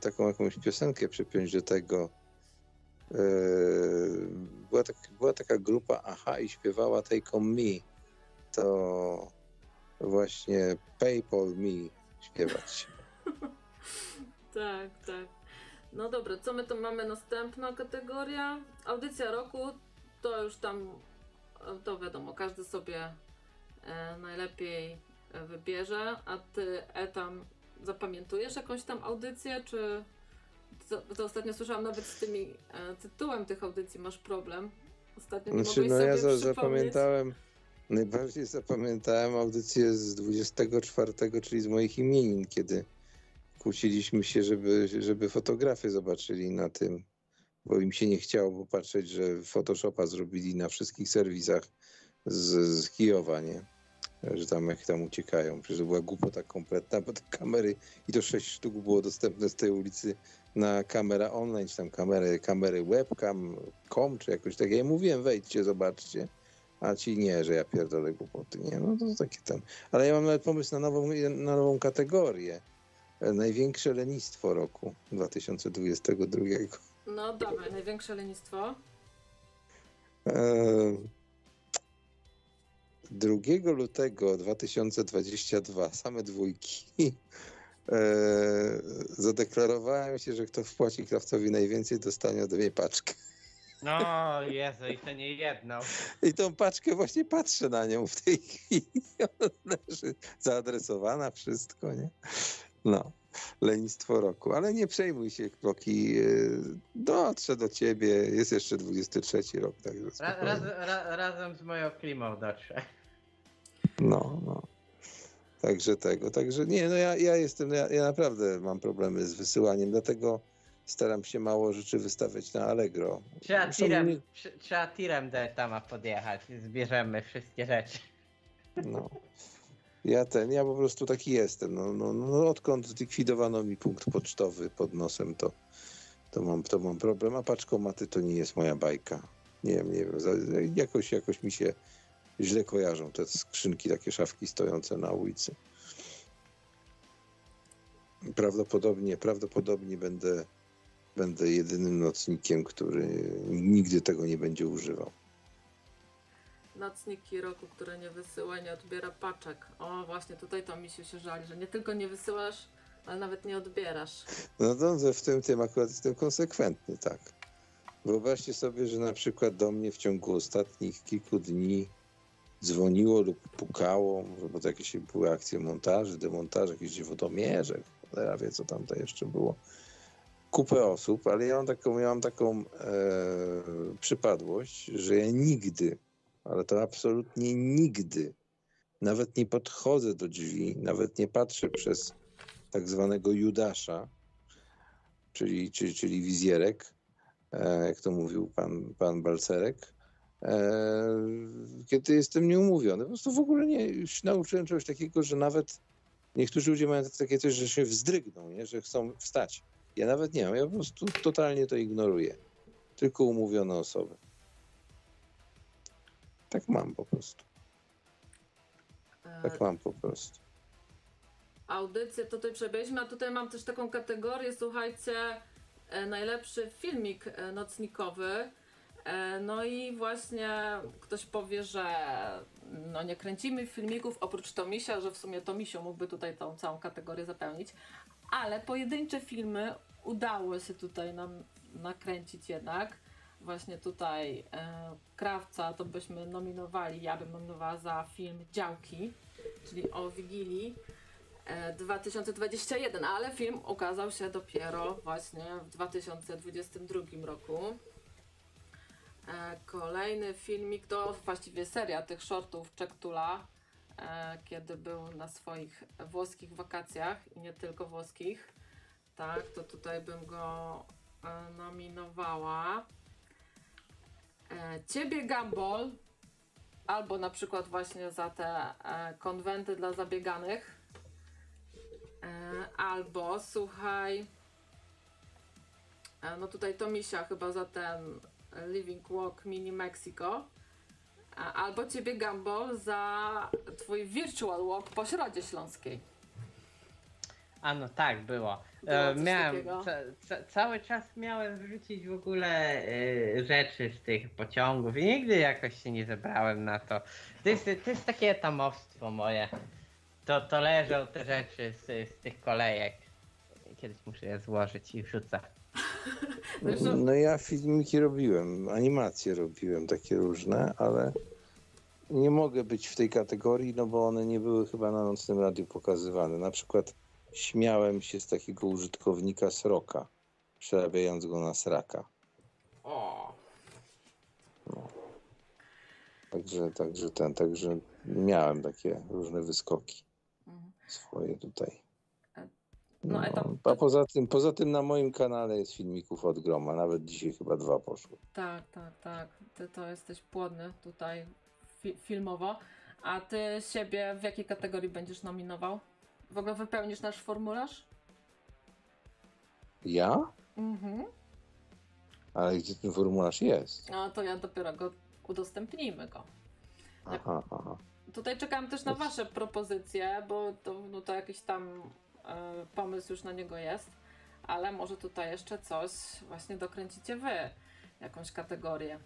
taką jakąś piosenkę przypiąć do tego. E, była, tak, była taka grupa Aha i śpiewała Take On Me. To właśnie PayPal Me śpiewać. Tak, tak. No dobra, co my tu mamy? Następna kategoria. Audycja roku, to już tam, e, to wiadomo, każdy sobie e, najlepiej e, wybierze. A ty, Etam, zapamiętujesz jakąś tam audycję, czy... To, to ostatnio słyszałam nawet z tymi e, tytułem tych audycji masz problem. Ostatnio nie Znaczy, no sobie ja za, zapamiętałem, najbardziej zapamiętałem audycję z 24, czyli z moich imienin, kiedy kłóciliśmy się, żeby, żeby fotografy zobaczyli na tym, bo im się nie chciało popatrzeć, że Photoshopa zrobili na wszystkich serwisach z, z Kijowa, nie? Że tam jak tam uciekają. Przecież to była głupota kompletna, bo te kamery, i to sześć sztuk było dostępne z tej ulicy na kamera online, czy tam kamery, kamery webcam, com, czy jakoś tak. Ja mówiłem, wejdźcie, zobaczcie. A ci nie, że ja pierdolę głupoty. Nie, no to takie tam. Ale ja mam nawet pomysł na nową, na nową kategorię. Największe lenistwo roku 2022. No dawaj, największe lenistwo. Eee, 2 lutego 2022, same dwójki, eee, zadeklarowałem się, że kto wpłaci krawcowi najwięcej, dostanie ode mnie paczkę. No, Jezu, i to nie jedną. I tą paczkę właśnie patrzę na nią w tej chwili. Ona leży zaadresowana, wszystko, nie? No, lenistwo roku. Ale nie przejmuj się, Kloki. Eee, Dotrze do ciebie. Jest jeszcze 23 rok, także Ra, raz, ra, razem z moją klimą dotrze. No, no. Także tego, także nie, no ja, ja jestem, ja, ja naprawdę mam problemy z wysyłaniem, dlatego staram się mało rzeczy wystawiać na Allegro. Trzeba tirem, nie- trze- trzeba tirem do Etama podjechać. Zbierzemy wszystkie rzeczy. No. Ja ten, ja po prostu taki jestem. No, no, no odkąd zlikwidowano mi punkt pocztowy pod nosem, to, to, mam, to mam problem, a paczkomaty to nie jest moja bajka. Nie wiem, nie wiem, jakoś, jakoś mi się źle kojarzą te skrzynki, takie szafki stojące na ulicy. Prawdopodobnie, prawdopodobnie będę, będę jedynym nocnikiem, który nigdy tego nie będzie używał. Nocniki roku, które nie wysyła, nie odbiera paczek. O, właśnie tutaj to mi się się żali, że nie tylko nie wysyłasz, ale nawet nie odbierasz. No dobrze, w tym, tym akurat jestem konsekwentny, tak. Wyobraźcie sobie, że na przykład do mnie w ciągu ostatnich kilku dni dzwoniło lub pukało, bo to jakieś były akcje montaży, demontaży, jakieś wodomierze, cholera wie co tam to jeszcze było. Kupę osób, ale ja mam taką, ja mam taką e, przypadłość, że ja nigdy, ale to absolutnie nigdy, nawet nie podchodzę do drzwi, nawet nie patrzę przez tak zwanego Judasza, czyli, czyli, czyli wizjerek, e, jak to mówił pan, pan Balcerek, kiedy jestem nieumówiony. Po prostu w ogóle nie, już nauczyłem czegoś takiego, że nawet niektórzy ludzie mają takie coś, że się wzdrygną, nie? że chcą wstać. Ja nawet nie mam, ja po prostu totalnie to ignoruję. Tylko umówione osoby. Tak mam po prostu. E, Tak mam po prostu. audycję tutaj przebyliśmy, a tutaj mam też taką kategorię, słuchajcie, e, najlepszy filmik e, nocnikowy. E, no i właśnie ktoś powie, że no nie kręcimy filmików oprócz Tomisia, że w sumie Tomisio mógłby tutaj tą całą kategorię zapełnić, ale pojedyncze filmy udało się tutaj nam nakręcić jednak. Właśnie tutaj e, Krawca to byśmy nominowali, ja bym nominowała za film Działki, czyli o Wigilii e, 2021, ale film ukazał się dopiero właśnie w 2022 roku. E, Kolejny filmik to właściwie seria tych shortów Czektula, e, kiedy był na swoich włoskich wakacjach i nie tylko włoskich. Tak, to tutaj bym go e, nominowała. Ciebie Gumball, albo na przykład właśnie za te konwenty dla zabieganych. Albo słuchaj, no tutaj Tomisia chyba za ten Living Walk Mini Mexico. Albo ciebie Gumball za twój virtual walk po Środzie Śląskiej. A no tak, było. Było E, miałem, ca, ca, cały czas miałem wrzucić w ogóle e, rzeczy z tych pociągów i nigdy jakoś się nie zebrałem na to. To jest, to jest takie tamowstwo moje. To, to leżą te rzeczy z, z tych kolejek. Kiedyś muszę je złożyć i wrzucę. Zresztą- No ja filmiki robiłem, animacje robiłem takie różne, ale nie mogę być w tej kategorii, no bo one nie były chyba na nocnym radiu pokazywane. Na przykład śmiałem się z takiego użytkownika sroka, przerabiając go na sraka. O, Także, także ten, także miałem takie różne wyskoki Mhm. swoje tutaj. No, etap- a poza tym, poza tym na moim kanale jest filmików od groma, nawet dzisiaj chyba dwa poszły. tak, tak, tak. Ty to jesteś płodny tutaj fi- filmowo. A ty siebie w jakiej kategorii będziesz nominował? W ogóle wypełnisz nasz formularz? Ja? Mhm. Ale gdzie ten formularz jest? A to ja dopiero go udostępnimy go. Aha, aha. Tutaj czekam też na Wasze propozycje, bo to, no to jakiś tam pomysł już na niego jest, ale może tutaj jeszcze coś właśnie dokręcicie Wy, jakąś kategorię.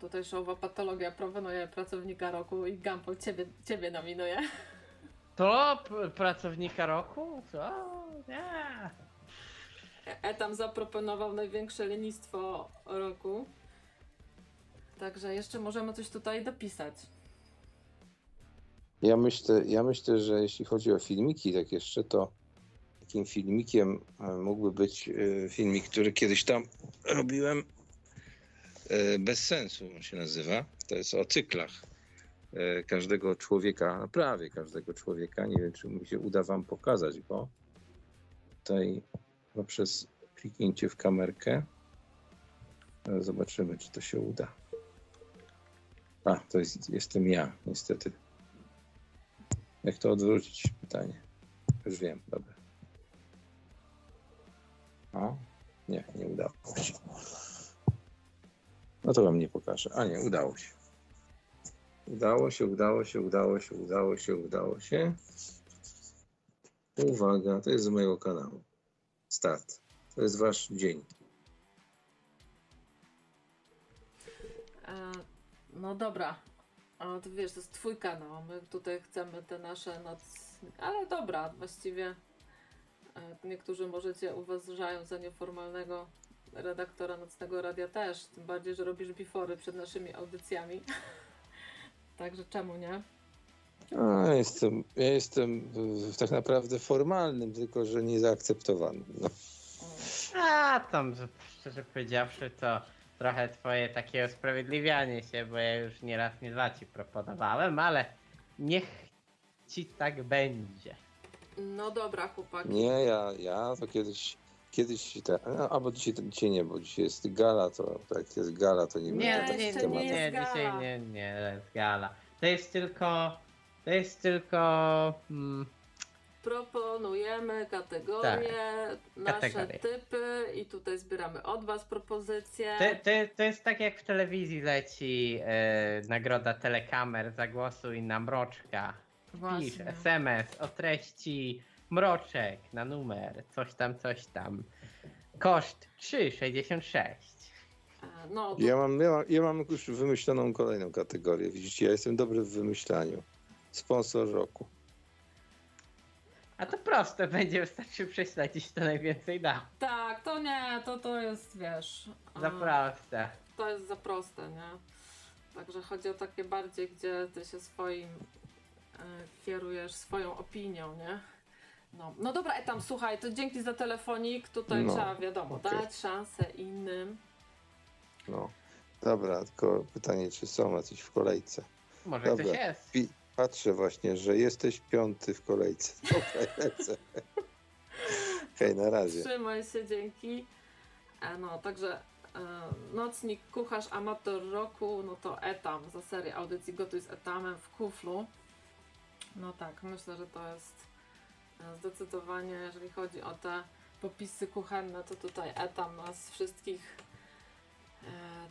Tutaj showowa patologia proponuje pracownika roku i Gumball ciebie, ciebie nominuje. To pracownika roku? Co? Nie. E tam zaproponował największe lenistwo roku. Także jeszcze możemy coś tutaj dopisać. Ja myślę, ja myślę, że jeśli chodzi o filmiki, tak jeszcze, to takim filmikiem e, mógłby być e, filmik, który kiedyś tam robiłem. e, Bez sensu on się nazywa. To jest o cyklach każdego człowieka, prawie każdego człowieka. Nie wiem, czy mi się uda wam pokazać go. Tutaj poprzez kliknięcie w kamerkę. Zobaczymy, czy to się uda. A, to jest, jestem ja, niestety. Jak to odwrócić? Pytanie. Już wiem, dobra. O, nie, nie udało się. No to wam nie pokażę. A nie, udało się. Udało się, udało się, udało się, udało się, udało się. Uwaga, to jest z mojego kanału. Start. To jest wasz dzień. E, no dobra. A to wiesz, to jest twój kanał. My tutaj chcemy te nasze noc. Ale dobra, właściwie e, niektórzy możecie uważają za nieformalnego redaktora nocnego radia też. Tym bardziej, że robisz bifory przed naszymi audycjami. Także czemu nie? A, jestem, ja jestem tak naprawdę formalnym, tylko że nie zaakceptowanym. No. A tam, że- szczerze powiedziawszy, to trochę twoje takie usprawiedliwianie się, bo ja już nie raz, nie dwa ci proponowałem, ale niech ci tak będzie. No dobra, chłopaki. Nie, ja, ja to kiedyś, Kiedyś, ta, no, albo dzisiaj, dzisiaj nie, bo dzisiaj jest gala, to tak jest gala, to nie Nie, będzie to nie, jeszcze nie, tematów. nie, jest dzisiaj gala. nie, nie, to jest gala. To jest tylko, to jest tylko, mm, Proponujemy kategorie, nasze Kategorie. typy i tutaj zbieramy od was propozycje. to, to, to jest tak jak w telewizji leci e, nagroda telekamer, zagłosuj na mroczka. Pisz. SMS o treści mroczek na numer, coś tam, coś tam. Koszt 3,66. E, No, to Ja mam, ja, mam, ja mam już wymyśloną kolejną kategorię. Widzicie, ja jestem dobry w wymyślaniu. Sponsor roku. A to proste, będzie wystarczy prześledzić to najwięcej da. tak, to nie, to, to jest, wiesz... Za proste. to jest za proste, nie? Także chodzi o takie bardziej, gdzie ty się swoim e, kierujesz swoją opinią, nie? No, no dobra, Etam, słuchaj, to dzięki za telefonik. Tutaj No, trzeba, wiadomo, okej. dać szansę innym. No. Dobra, tylko pytanie, czy są jacyś w kolejce? Może Dobra. ktoś jest. Pi- Patrzę właśnie, że jesteś piąty w kolejce. Lecę. Hej, na razie. Trzymaj się, dzięki. E, no, także e, nocnik, kucharz, amator roku, no to Etam za serię audycji Gotuj z Etamem w kuflu. No tak, myślę, że to jest e, zdecydowanie, jeżeli chodzi o te popisy kuchenne, to tutaj Etam nas wszystkich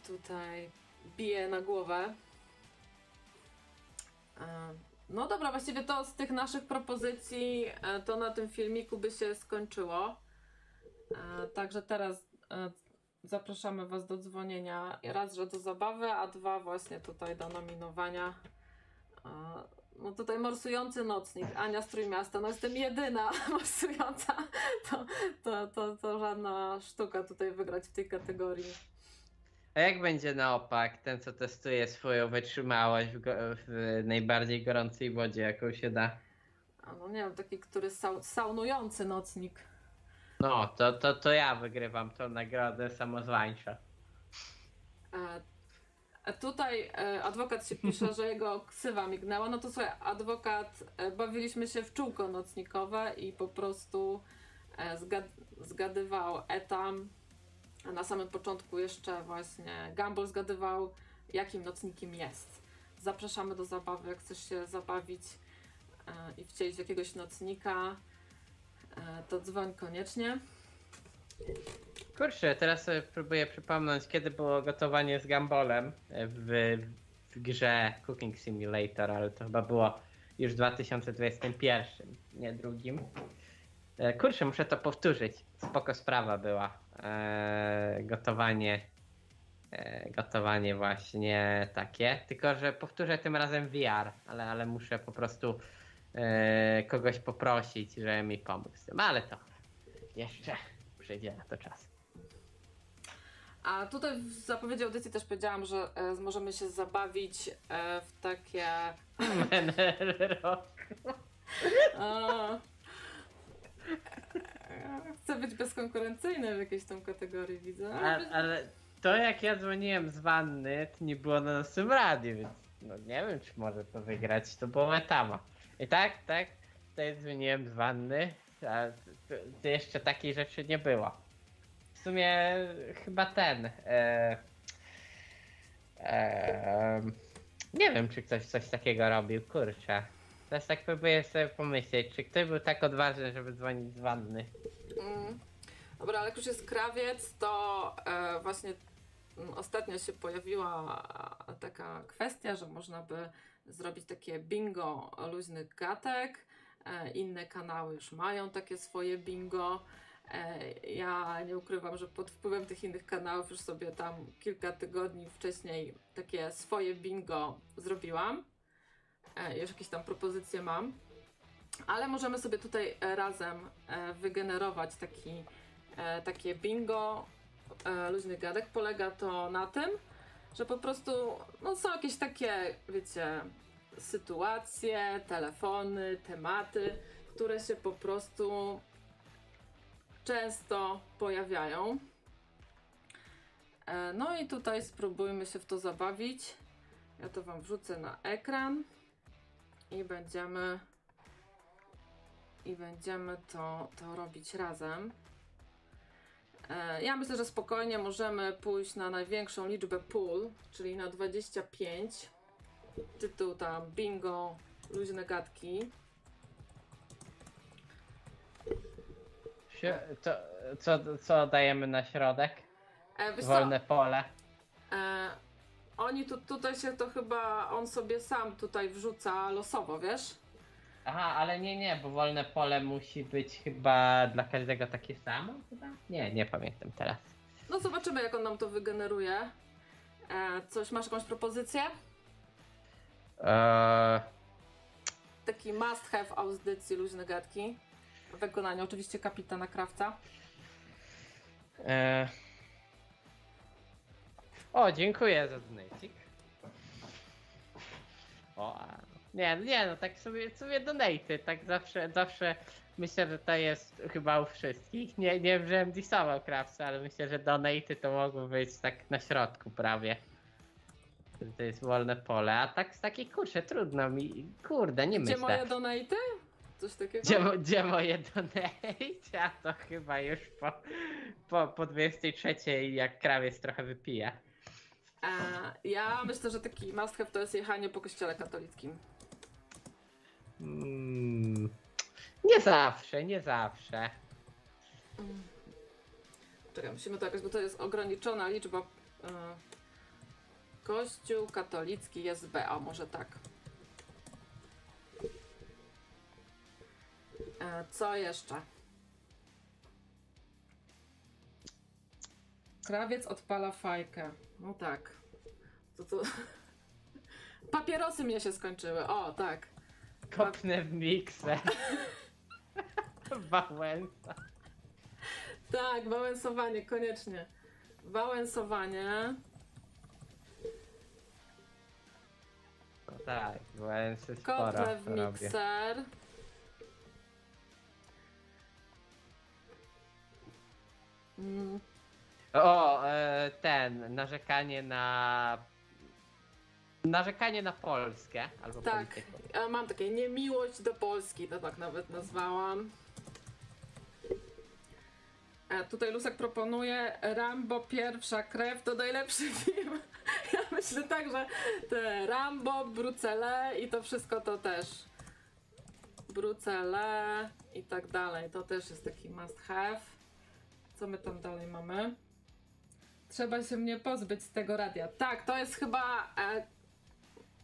tutaj bije na głowę. E, No dobra, właściwie to z tych naszych propozycji e, to na tym filmiku by się skończyło. E, Także teraz zapraszamy Was do dzwonienia. Raz, że do zabawy, a dwa właśnie tutaj do nominowania. No tutaj morsujący nocnik, Ania z Trójmiasta. No jestem jedyna morsująca. To, to, to, to żadna sztuka tutaj wygrać w tej kategorii. A jak będzie na opak, ten co testuje swoją wytrzymałość w, go, w najbardziej gorącej wodzie, jaką się da? A no nie wiem, taki, który sau, saunujący nocnik. No, to, to, to ja wygrywam tą nagrodę samozwańcza. E, a tutaj e, adwokat się pisze, że jego ksywa mignęła. No to słuchaj, adwokat, e, bawiliśmy się w czółko nocnikowe i po prostu e, zgad, zgadywał etam. Na samym początku jeszcze właśnie Gumball zgadywał, jakim nocnikiem jest. Zapraszamy do zabawy, jak chcesz się zabawić e, i wcielić jakiegoś nocnika, e, to dzwoń koniecznie. Kurczę, teraz sobie próbuję przypomnieć, kiedy było gotowanie z gambolem w, w grze Cooking Simulator, ale to chyba było już w 2021, nie drugim. E, Kurczę, muszę to powtórzyć. Spoko sprawa była. E, gotowanie. E, gotowanie właśnie takie. Tylko, że powtórzę tym razem VR, ale, ale muszę po prostu e, kogoś poprosić, żeby mi pomógł z tym. Ale to jeszcze przyjdzie na to czas. A tutaj w zapowiedzi audycji też powiedziałam, że e, możemy się zabawić e, w takie. Rok. E, chcę być bezkonkurencyjny w jakiejś tam kategorii, widzę. A, ale to jak ja dzwoniłem z wanny, to nie było na naszym radiu, więc no nie wiem, czy może to wygrać. To było metama. I tak, tak, tutaj dzwoniłem z wanny, a to, to jeszcze takiej rzeczy nie było. W sumie chyba ten. E, e, nie wiem, czy ktoś coś takiego robił, kurczę. Teraz tak próbuję sobie pomyśleć, czy ktoś był tak odważny, żeby dzwonić z wanny. Mm. Dobra, ale jak już jest krawiec, to e, właśnie mm, ostatnio się pojawiła taka kwestia, że można by zrobić takie bingo luźnych gatek. E, inne kanały już mają takie swoje bingo. E, ja nie ukrywam, że pod wpływem tych innych kanałów już sobie tam kilka tygodni wcześniej takie swoje bingo zrobiłam. E, już jakieś tam propozycje mam. Ale możemy sobie tutaj e, razem e, wygenerować taki, e, takie bingo luźnych gadek. Polega to na tym, że po prostu no, są jakieś takie, wiecie, sytuacje, telefony, tematy, które się po prostu często pojawiają. No i tutaj spróbujmy się w to zabawić. Ja to Wam wrzucę na ekran i będziemy i będziemy to, to robić razem. E, Ja myślę, że spokojnie możemy pójść na największą liczbę pól, czyli na 25. Tytuł tam bingo, luźne gadki. Co, co, co dajemy na środek? E, Wolne pole. e, oni tu, tutaj się to chyba, on sobie sam tutaj wrzuca losowo, wiesz? Aha, ale nie, nie, bo wolne pole musi być chyba dla każdego takie samo chyba? Nie, nie pamiętam teraz. No zobaczymy, jak on nam to wygeneruje. E, coś, masz jakąś propozycję? Eee, Taki must have audycji luźne gadki. W wykonaniu oczywiście kapitana Krawca. eee. O, dziękuję za donacik. O, a- nie, nie, no tak sobie, sobie donaty, tak zawsze, zawsze myślę, że to jest chyba u wszystkich. Nie, nie wiem, żebym disował krawca, ale myślę, że donaty to mogą być tak na środku prawie. Że To jest wolne pole, a tak z takiej kurczę, trudno mi, kurde, nie Gdzie myślę. moje donaty? Coś takiego? Gdzie, gdzie moje donate? A to chyba już po, po, po 23 jak krawiec trochę wypije. E, ja myślę, że taki must to jest jechanie po kościele katolickim. Mm, nie zawsze, nie zawsze. Czekaj, musimy to jakoś, bo to jest ograniczona liczba. E, Kościół katolicki jest B, a może tak. E, co jeszcze? Krawiec odpala fajkę. No tak. To to. Papierosy mnie się skończyły. O, tak. Kopnę w miksę. Wałęsa. Tak, wałęsowanie, koniecznie. Wałęsowanie. No tak, Wałęsy sporo Kotle w robię. mikser. Mm, O, e, ten, narzekanie na... Narzekanie na Polskę, albo tak, politykę. ja mam takie niemiłość do Polski, to tak nawet nazwałam. E, tutaj Lusek proponuje Rambo pierwsza krew to najlepszy film. Ja myślę tak, że te Rambo, Brucele i to wszystko to też. Brucele i tak dalej. To też jest taki must have. Co my tam dalej mamy? Trzeba się mnie pozbyć z tego radia. Tak, to jest chyba e,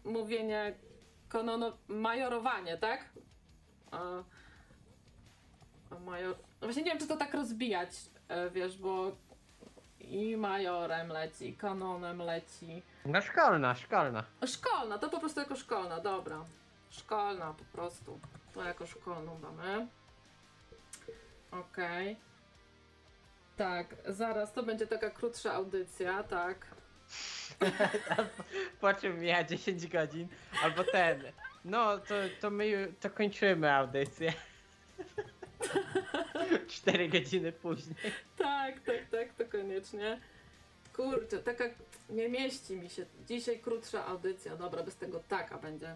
mówienie konono, majorowanie, tak? A, a major... no Właśnie nie wiem, czy to tak rozbijać, e, wiesz, bo i majorem leci, kanonem leci. No szkolna, szkolna. Szkolna, to po prostu jako szkolna, dobra. Szkolna po prostu. To jako szkolną mamy. Okej. Tak, zaraz to będzie taka krótsza audycja, tak. Po czym mija 10 godzin, albo ten. No, to, to my to kończymy audycję. 4 godziny później. Tak, tak, tak, to koniecznie. Kurczę, taka nie mieści mi się. Dzisiaj krótsza audycja. Dobra, bez tego taka będzie.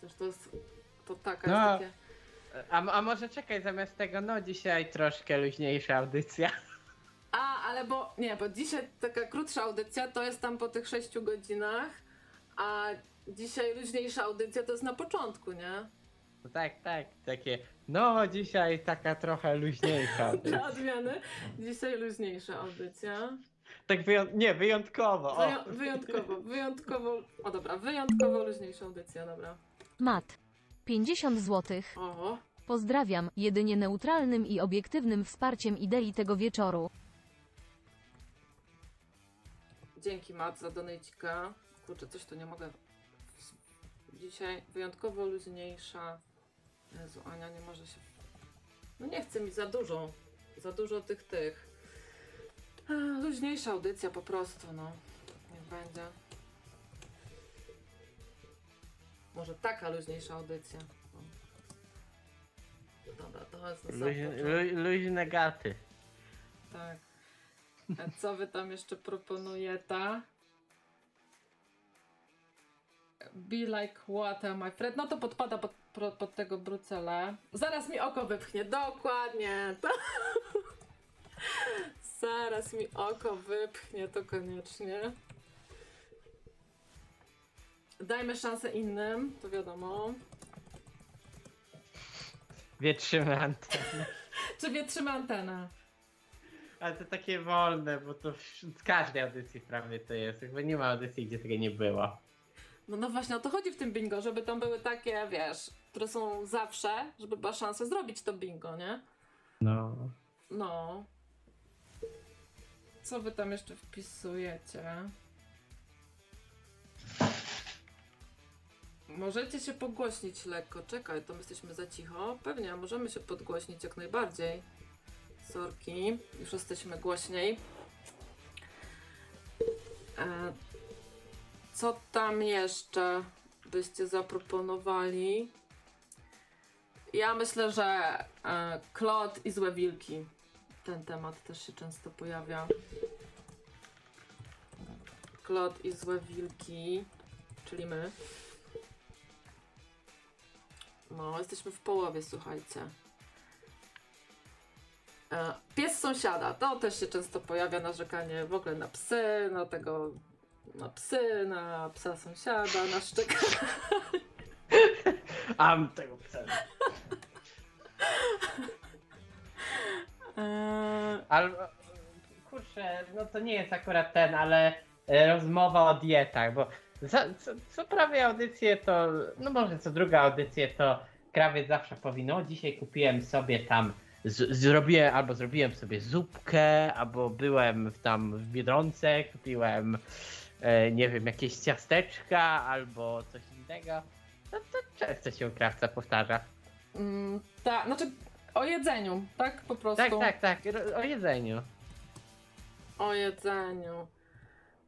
Chociaż to jest. To taka No. jest takie. A, a może czekaj, zamiast tego, no dzisiaj troszkę luźniejsza audycja. A, ale bo. Nie, bo dzisiaj taka krótsza audycja to jest tam po tych 6 godzinach, a dzisiaj luźniejsza audycja to jest na początku, nie? No tak, tak, takie, no dzisiaj taka trochę luźniejsza audycja. Dla odmiany. Dzisiaj luźniejsza audycja. Tak wyjąt... nie, wyjątkowo. Wyją- wyjątkowo, wyjątkowo. O dobra, wyjątkowo luźniejsza audycja, dobra. Mat. 50 zł. O. Pozdrawiam, jedynie neutralnym i obiektywnym wsparciem idei tego wieczoru. Dzięki Mat za donejcika. Kurczę, coś tu nie mogę. Dzisiaj wyjątkowo luźniejsza. Jezu, Ania nie może się. No nie chce mi za dużo. Za dużo tych tych. Luźniejsza audycja po prostu, no. Niech będzie. Może taka luźniejsza audycja. No. Dobra, to jest na sam luźne gaty. Tak. A co wy tam jeszcze proponujecie? Be like water, my friend. No to podpada pod, pro- pod tego brucele. Zaraz mi oko wypchnie. Dokładnie. To, Zaraz mi oko wypchnie, to koniecznie. Dajmy szansę innym, to wiadomo. Wietrzymy antenę. Czy wietrzymy antenę? Ale to takie wolne, bo to w z każdej audycji prawie to jest. Chyba nie ma audycji, gdzie tego nie było. No, no właśnie o to chodzi w tym bingo, żeby tam były takie, wiesz, które są zawsze, żeby była szansa zrobić to bingo, nie? No. No. Co wy tam jeszcze wpisujecie? Możecie się pogłośnić lekko. Czekaj, to my jesteśmy za cicho. Pewnie, możemy się podgłośnić jak najbardziej. Sorki, już jesteśmy głośniej. E, co tam jeszcze byście zaproponowali? Ja myślę, że e, Klot i złe wilki. Ten temat też się często pojawia. Klot i złe wilki, czyli my. No, jesteśmy w połowie, słuchajcie. E, Pies sąsiada, to też się często pojawia narzekanie w ogóle na psy, na tego, na psy, na psa sąsiada, na szczekanie. Am tego psa. Eee, Albo, kurczę, no to nie jest akurat ten, ale e, rozmowa o dietach, bo za, co, co prawie audycję to, no może co druga audycję to krawiec zawsze powinno, dzisiaj kupiłem sobie tam, z, zrobiłem, albo zrobiłem sobie zupkę, albo byłem tam w Biedronce, kupiłem, e, nie wiem, jakieś ciasteczka, albo coś innego. No to często się u krawca powtarza. mm, tak, znaczy o jedzeniu, tak? Po prostu. Tak, tak, tak, o jedzeniu. O jedzeniu.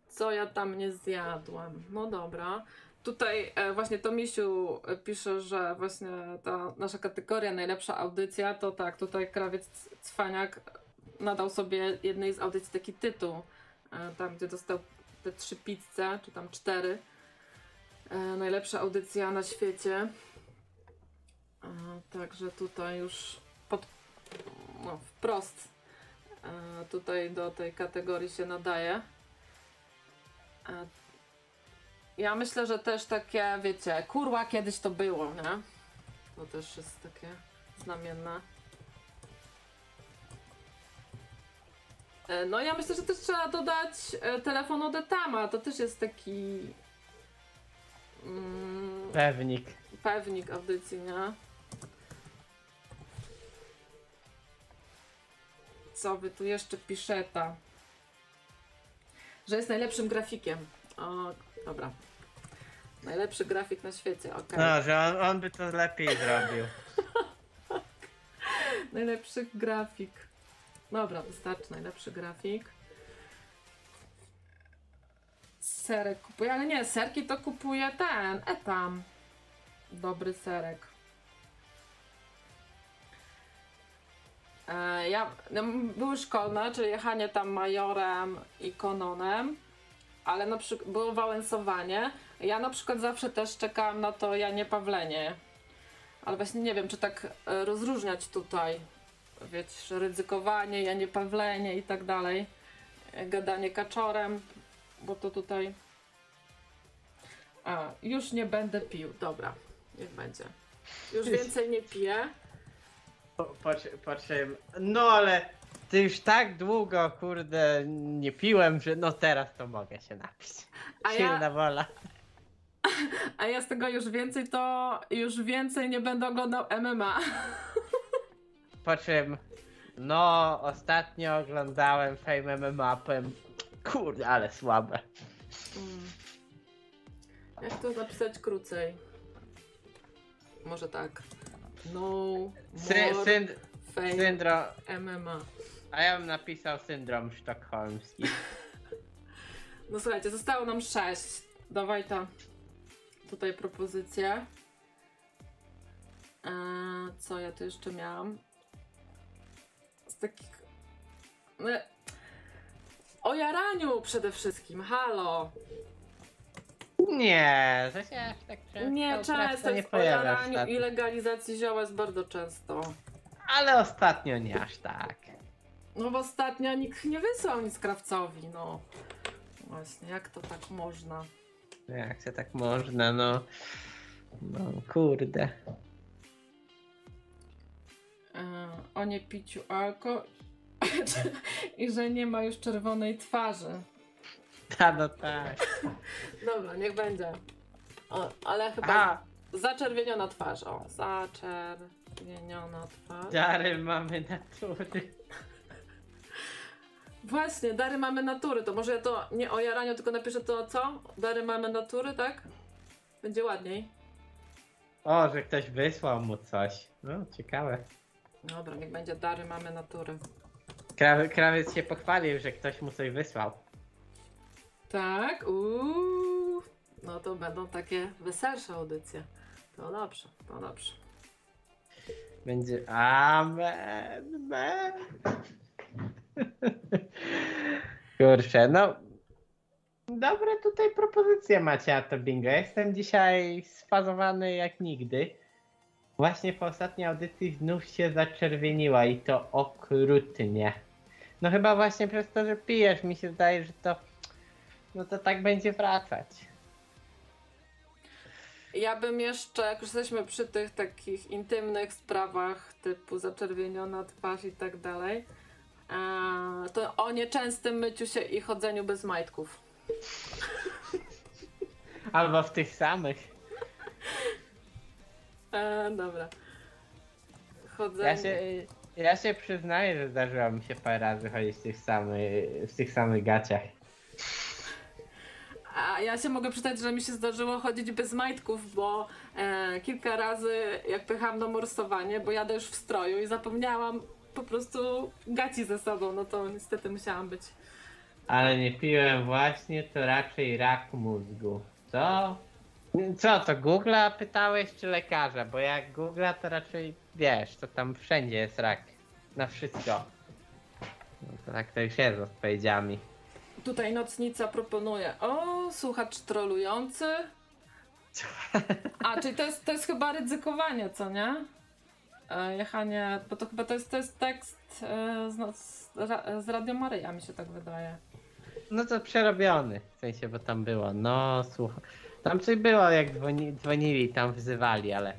Co ja tam nie zjadłam? No dobra. Tutaj e, właśnie Tomisiu e, pisze, że właśnie ta nasza kategoria najlepsza audycja, to tak, tutaj krawiec Cwaniak nadał sobie jednej z audycji taki tytuł, e, tam gdzie dostał te trzy pizze, czy tam cztery. Najlepsza audycja na świecie. Także tutaj już pod, no, wprost tutaj do tej kategorii się nadaje. Ja myślę, że też takie, wiecie, kurwa kiedyś to było, nie? To też jest takie znamienne. E, No ja myślę, że też trzeba dodać e, telefon od Etama. To też jest taki mm, Pewnik. pewnik audycji, nie? Co wy tu jeszcze piszeta? Że jest najlepszym grafikiem. O, dobra. Najlepszy grafik na świecie, okej. No, że on, on by to lepiej zrobił. Najlepszy grafik. Dobra, wystarczy najlepszy grafik. Serek kupuję, ale nie, serki to kupuje ten, etam. Dobry serek. E, ja, no, były szkolne, czyli jechanie tam majorem i kononem, ale na przykład było wałęsowanie. Ja na przykład zawsze też czekałam na to Janie Pawlenie. Ale właśnie nie wiem, czy tak e, rozróżniać tutaj. Wiecie, ryzykowanie, Janie Pawlenie i tak dalej. E, Gadanie kaczorem, bo to tutaj. A, już nie będę pił. Dobra, niech będzie. Już więcej nie piję. Po czym, no ale ty już tak długo, kurde, nie piłem, że no teraz to mogę się napić. A ja- Silna wola. A ja z tego już więcej to już więcej nie będę oglądał MMA. Po czym, no ostatnio oglądałem Fame MMA, powiem, kurde, ale słabe. Mm. Jak to napisać krócej? Może tak. No Sy, more syn, fame syndrom, MMA. A ja bym napisał syndrom sztokholmski. No słuchajcie, zostało nam sześć. Dawaj ta tutaj propozycję. Eee, co ja tu jeszcze miałam? Z takich. No, o jaraniu przede wszystkim, halo! Nie, że się aż tak często Nie, często nie jest o pojawia jaraniu ostatnio. i legalizacji zioła jest bardzo często. Ale ostatnio nie aż tak. No bo ostatnio nikt nie wysłał nic krawcowi, no. Właśnie, jak to tak można? Jak się tak można, no. No kurde. E, o nie piciu alko i że nie ma już czerwonej twarzy. Ta, no tak. Dobra, niech będzie. O, ale chyba A, zaczerwieniona twarz. O, zaczerwieniona twarz. dary mamy natury. Właśnie, dary mamy natury. To może ja to nie o jaraniu, tylko napiszę to co? Dary mamy natury, tak? Będzie ładniej. O, że ktoś wysłał mu coś. No, ciekawe. Dobra, niech będzie dary mamy natury. Krawiec, krawiec się pochwalił, że ktoś mu coś wysłał. Tak, uuu. No to będą takie weselsze audycje. To dobrze, to dobrze. Będzie. Amen. amen. Kurczę, no. Dobre tutaj propozycje macie to bingo. Jestem dzisiaj sfazowany jak nigdy. Właśnie po ostatniej audycji znów się zaczerwieniła i to okrutnie. No chyba właśnie przez to, że pijesz, mi się zdaje, że to. No to tak będzie wracać. Ja bym jeszcze, jak już jesteśmy przy tych takich intymnych sprawach typu zaczerwieniona twarz i tak dalej, to o nieczęstym myciu się i chodzeniu bez majtków. Albo w tych samych. E, dobra. Chodzenie. Ja się, ja się przyznaję, że zdarzyło mi się parę razy chodzić w tych samych, w tych samych gaciach. A ja się mogę przyznać, że mi się zdarzyło chodzić bez majtków, bo e, kilka razy jak pychałam na morsowanie, bo jadę już w stroju i zapomniałam po prostu gaci ze sobą, no to niestety musiałam być. Ale nie piłem właśnie, to raczej rak mózgu. Co? Co to, Google'a pytałeś czy lekarza? Bo jak Google'a to raczej wiesz, to tam wszędzie jest rak. Na wszystko. No to tak to już jest z odpowiedziami. Tutaj nocnica proponuje. O, słuchacz trolujący. A, czyli to jest, to jest chyba ryzykowanie, co nie? E, jechanie, bo to chyba to jest, to jest tekst e, z, ra, z Radio Maryja, mi się tak wydaje. No to przerobiony, w sensie, bo tam było, no słuchaj. Tam coś było, jak dzwoni, dzwonili, tam wzywali, ale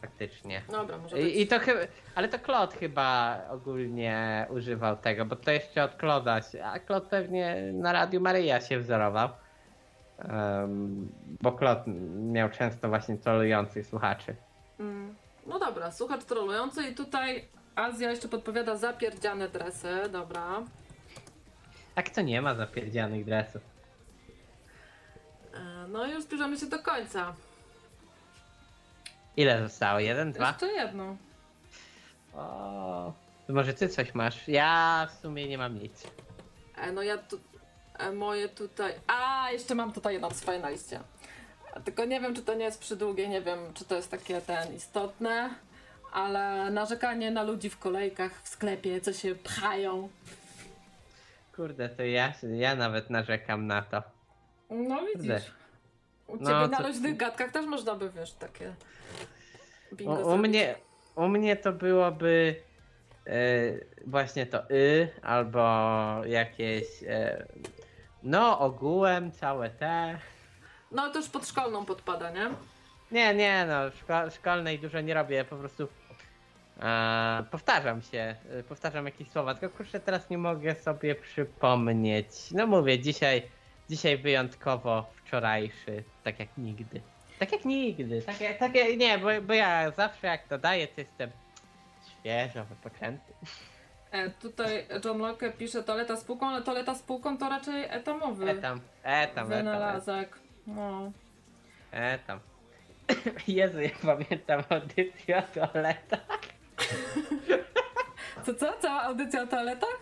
faktycznie. Dobra, może być. I, I to chyba, ale to Klot chyba ogólnie używał tego, bo to jeszcze od Kloda, się- a Klot pewnie na Radiu Maryja się wzorował. Em, bo Klot miał często właśnie trolujących słuchaczy. Mm, No dobra, słuchacz trolujący i tutaj Azja jeszcze podpowiada zapierdziane dresy, dobra. A kto nie ma zapierdzianych dresów? E, No i już zbliżamy się do końca. Ile zostało? Jeden, dwa? Jeszcze jedno. O, to może ty coś masz? Ja w sumie nie mam nic. E, No ja tu, e, moje tutaj. A, jeszcze mam tutaj jedną swoje na liście. Tylko nie wiem, czy to nie jest przydługie, nie wiem, czy to jest takie ten istotne, ale narzekanie na ludzi w kolejkach w sklepie, co się pchają. Kurde, to ja, ja nawet narzekam na to. No Kurde. widzisz. U No, ciebie na to- luźnych gadkach też można by, wiesz, takie bingo U, u, mnie, u mnie to byłoby e, właśnie to y, albo jakieś e, no ogółem całe te. No to już pod szkolną podpada, nie? Nie, nie, no szko, szkolnej dużo nie robię, po prostu e, powtarzam się, e, powtarzam jakieś słowa, tylko kurczę teraz nie mogę sobie przypomnieć. No mówię, dzisiaj, dzisiaj wyjątkowo wczorajszy, tak jak nigdy. Tak jak nigdy, tak jak, tak jak, nie, bo, bo ja zawsze jak to daję, to jestem świeżo wypoczęty. E, tutaj John Locke pisze toaleta z półką, ale toaleta z półką to raczej etamowy Etam, etam, etam, wynalazek. No. etam. Jezu, ja pamiętam audycję o toaletach. Co, co? Cała audycja o toaletach?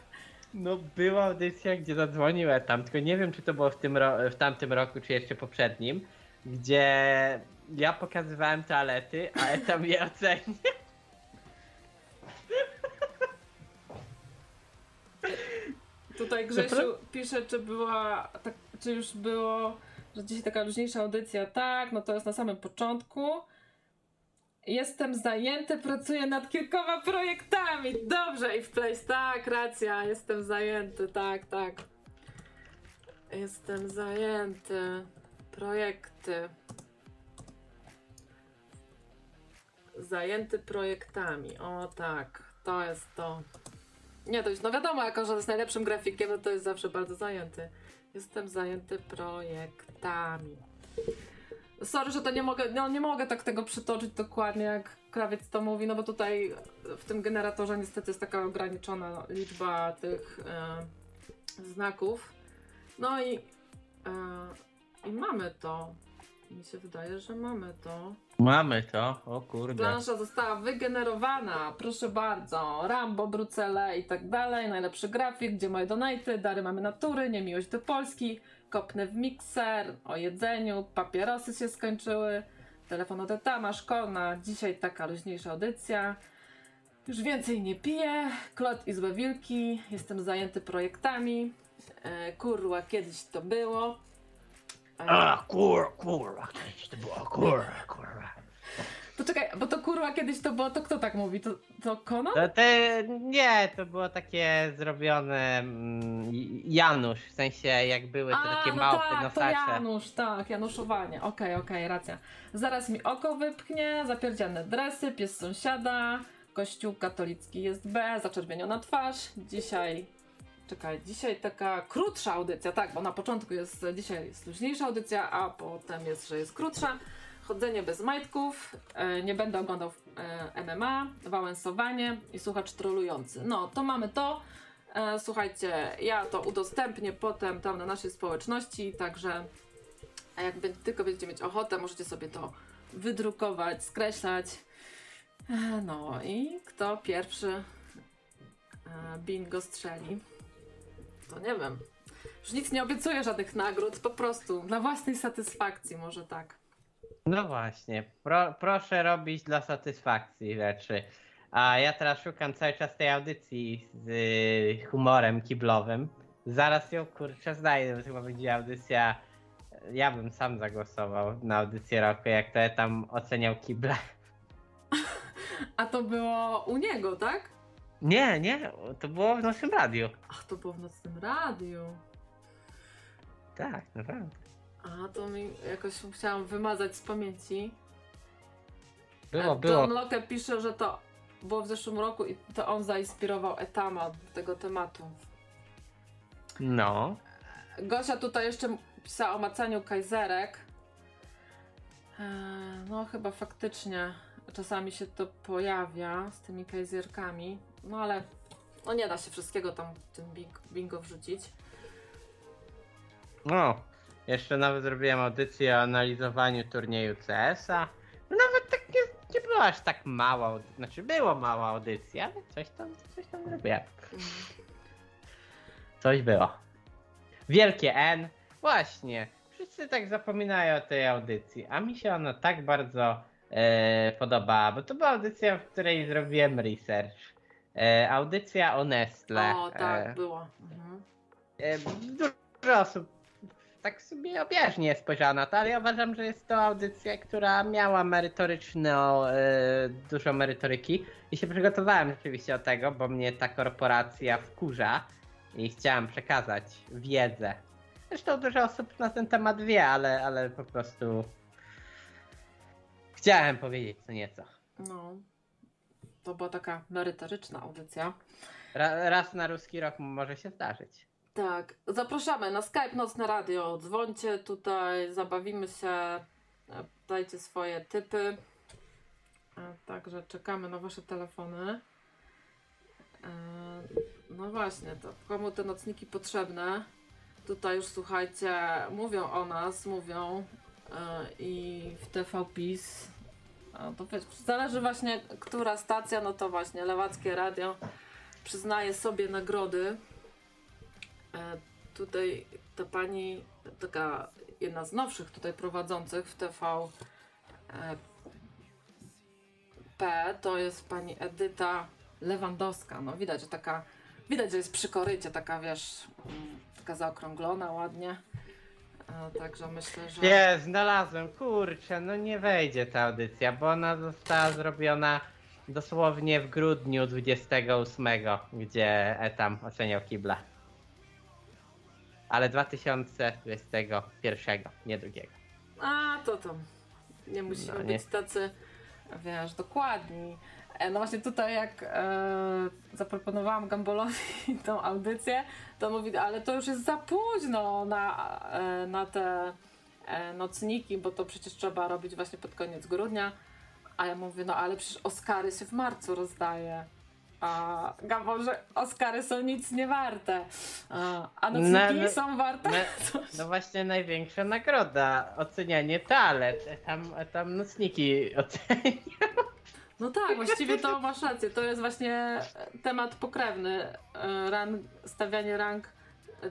No była audycja, gdzie zadzwonił Etam, tylko nie wiem czy to było w, tym ro- w tamtym roku, czy jeszcze poprzednim, gdzie ja pokazywałem toalety, a Etam je ocenił. Tutaj Grzesiu pisze, czy była, tak, czy już było, że dzisiaj taka luźniejsza audycja. Tak, no to jest na samym początku. Jestem zajęty, pracuję nad kilkoma projektami. Dobrze, i w place, tak, racja, jestem zajęty, tak, tak. Jestem zajęty. Projekty. Zajęty projektami. O tak, to jest to. Nie, to już, no wiadomo, jako że jest najlepszym grafikiem, no to jest zawsze bardzo zajęty. Jestem zajęty projektami. Sorry, że to nie mogę, no nie mogę tak tego przytoczyć dokładnie, jak krawiec to mówi, no bo tutaj w tym generatorze niestety jest taka ograniczona liczba tych e, znaków. No i, e, i mamy to. Mi się wydaje, że mamy to. Mamy to, o kurde. Plansza została wygenerowana, proszę bardzo. Rambo, Brucele i tak dalej. Najlepszy grafik, gdzie moje donaty, dary mamy natury, niemiłość do Polski, kopnę w mikser, o jedzeniu, papierosy się skończyły, telefon od etama, szkolna, dzisiaj taka luźniejsza audycja. Już więcej nie piję, Klot i złe wilki, jestem zajęty projektami. E, kurwa, kiedyś to było. A, kur, kurwa, kiedyś to było, kurwa, kurwa. Poczekaj, bo to kurwa kiedyś to było, to kto tak mówi? To, to Kono? To te, nie, to było takie zrobione mm, Janusz, w sensie jak były te takie no małpy tak, to nosacze. Janusz, tak, Januszowanie. Okej, okej, racja. Zaraz mi oko wypchnie, zapierdziane dresy, pies sąsiada, kościół katolicki jest B, zaczerwieniona twarz. Dzisiaj, czekaj, dzisiaj taka krótsza audycja, tak, bo na początku jest, dzisiaj jest luźniejsza audycja, a potem jest, że jest krótsza. Chodzenie bez majtków, e, nie będę oglądał e, MMA, wałęsowanie i słuchacz trolujący. No, to mamy to. E, słuchajcie, ja to udostępnię potem tam na naszej społeczności, także jakby tylko będziecie mieć ochotę, możecie sobie to wydrukować, skreślać. E, no i kto pierwszy e, bingo strzeli, to nie wiem. Już nic nie obiecuję żadnych nagród, po prostu dla własnej satysfakcji, może tak. No właśnie, pro, proszę robić dla satysfakcji rzeczy. A ja teraz szukam cały czas tej audycji z y, humorem kiblowym. Zaraz ją kurczę znajdę, bo chyba będzie audycja. Ja bym sam zagłosował na audycję roku, jak to ja tam oceniał kible. A to było u niego, tak? Nie, nie, to było w naszym radiu. Ach, to było w nocnym radiu. Tak, naprawdę. A to mi jakoś musiałam wymazać z pamięci. Było, E, było. John Locke pisze, że to było w zeszłym roku i to on zainspirował Etama do tego tematu. No. Gosia tutaj jeszcze pisała o macaniu kajzerek. E, No chyba faktycznie czasami się to pojawia z tymi kajzerkami. No ale no nie da się wszystkiego tam w tym bing- bingo wrzucić. No. Jeszcze nawet zrobiłem audycję o analizowaniu turnieju CS-a. No nawet tak nie, nie była aż tak mała, znaczy było mała audycja, ale coś tam, coś tam zrobiłem. Mm. Coś było. Wielkie N. Właśnie. Wszyscy tak zapominają o tej audycji, a mi się ona tak bardzo e, podobała, bo to była audycja, w której zrobiłem research. E, audycja o Nestle. O, tak, E, było. Mhm. e, dużo osób tak sobie objaźnie spojrzała na to, ale ja uważam, że jest to audycja, która miała merytoryczną, e, dużo merytoryki i się przygotowałem rzeczywiście do tego, bo mnie ta korporacja wkurza i chciałem przekazać wiedzę. Zresztą dużo osób na ten temat wie, ale, ale po prostu chciałem powiedzieć co nieco. No. To była taka merytoryczna audycja. Ra, raz na ruski rok może się zdarzyć. Tak, zapraszamy na Skype Nocne Radio. Dzwońcie tutaj, zabawimy się, e, dajcie swoje typy. E, Także czekamy na Wasze telefony. E, No właśnie, to komu te nocniki potrzebne? Tutaj już słuchajcie, mówią o nas, mówią i w TV PiS. A to zależy właśnie, która stacja, no to właśnie Lewackie Radio przyznaje sobie nagrody. E, tutaj ta pani, taka jedna z nowszych tutaj prowadzących w TV e, to jest pani Edyta Lewandowska. No widać, że taka, widać, że jest przy korycie, taka wiesz, mm, taka zaokrąglona ładnie. E, Także myślę, że. Nie, znalazłem, kurczę, no nie wejdzie ta audycja, bo ona została zrobiona dosłownie w grudniu 28, gdzie Etam oceniał kibla. Ale 2021, nie drugiego. A, to tam. Nie musimy No, nie. być tacy, wiesz, dokładni. E, No właśnie tutaj jak e, zaproponowałam Gambolowi tą audycję, to mówi, ale to już jest za późno na, e, na te e, nocniki, bo to przecież trzeba robić właśnie pod koniec grudnia. A ja mówię, no ale przecież Oscary się w marcu rozdaje. A Gambol, że Oscary są nic nie warte. A, a nocniki No, no, są warte? No, no właśnie największa nagroda, ocenianie talent. Tam, tam nocniki oceniają. No tak, właściwie to masz rację. To jest właśnie temat pokrewny. e, Rang, stawianie rang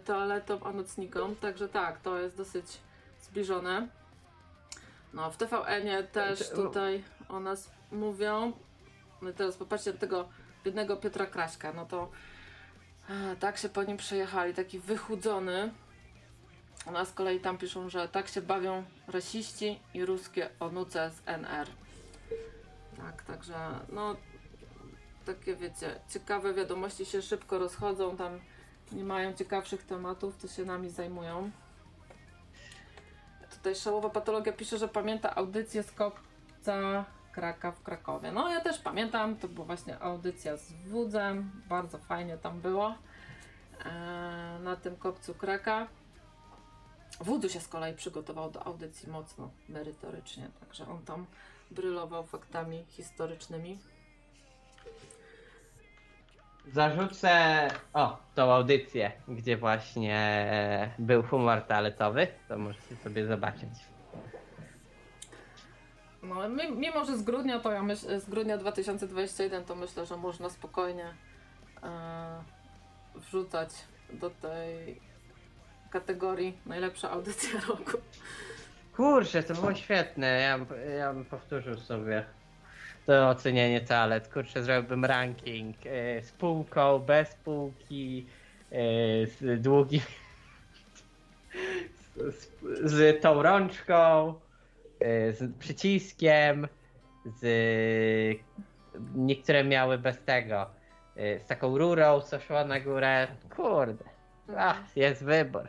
toaletom a nocnikom. Także tak, to jest dosyć zbliżone. No, w TVN-ie też tutaj o nas mówią. No teraz popatrzcie na tego biednego Piotra Kraśka. No to e, tak się po nim przejechali, taki wychudzony. U nas z kolei tam piszą, że tak się bawią rasiści i ruskie onuce z NR. Tak, także no takie wiecie, ciekawe wiadomości się szybko rozchodzą, tam nie mają ciekawszych tematów, to się nami zajmują. Tutaj Szałowa Patologia pisze, że pamięta audycję z kopca Kraka w Krakowie. No ja też pamiętam, to była właśnie audycja z Wudzem, bardzo fajnie tam było e, na tym kopcu Kraka. Wódzu się z kolei przygotował do audycji mocno merytorycznie, także on tam brylował faktami historycznymi. Zarzucę o tą audycję, gdzie właśnie był humor toaletowy. To możecie sobie zobaczyć. No, mi- mimo, że z grudnia to ja myślę, z grudnia 2021 to myślę, że można spokojnie e, wrzucać do tej kategorii najlepsza audycja roku. Kurczę, to było świetne. Ja, bym- ja bym powtórzył sobie to ocenianie toalet. Kurczę, zrobiłbym ranking e, z półką, bez półki, e, z długim. Z, z, z tą rączką, e, z przyciskiem, z. Niektóre miały bez tego. Z taką rurą, co szła na górę. Kurde. Ach, jest wybór.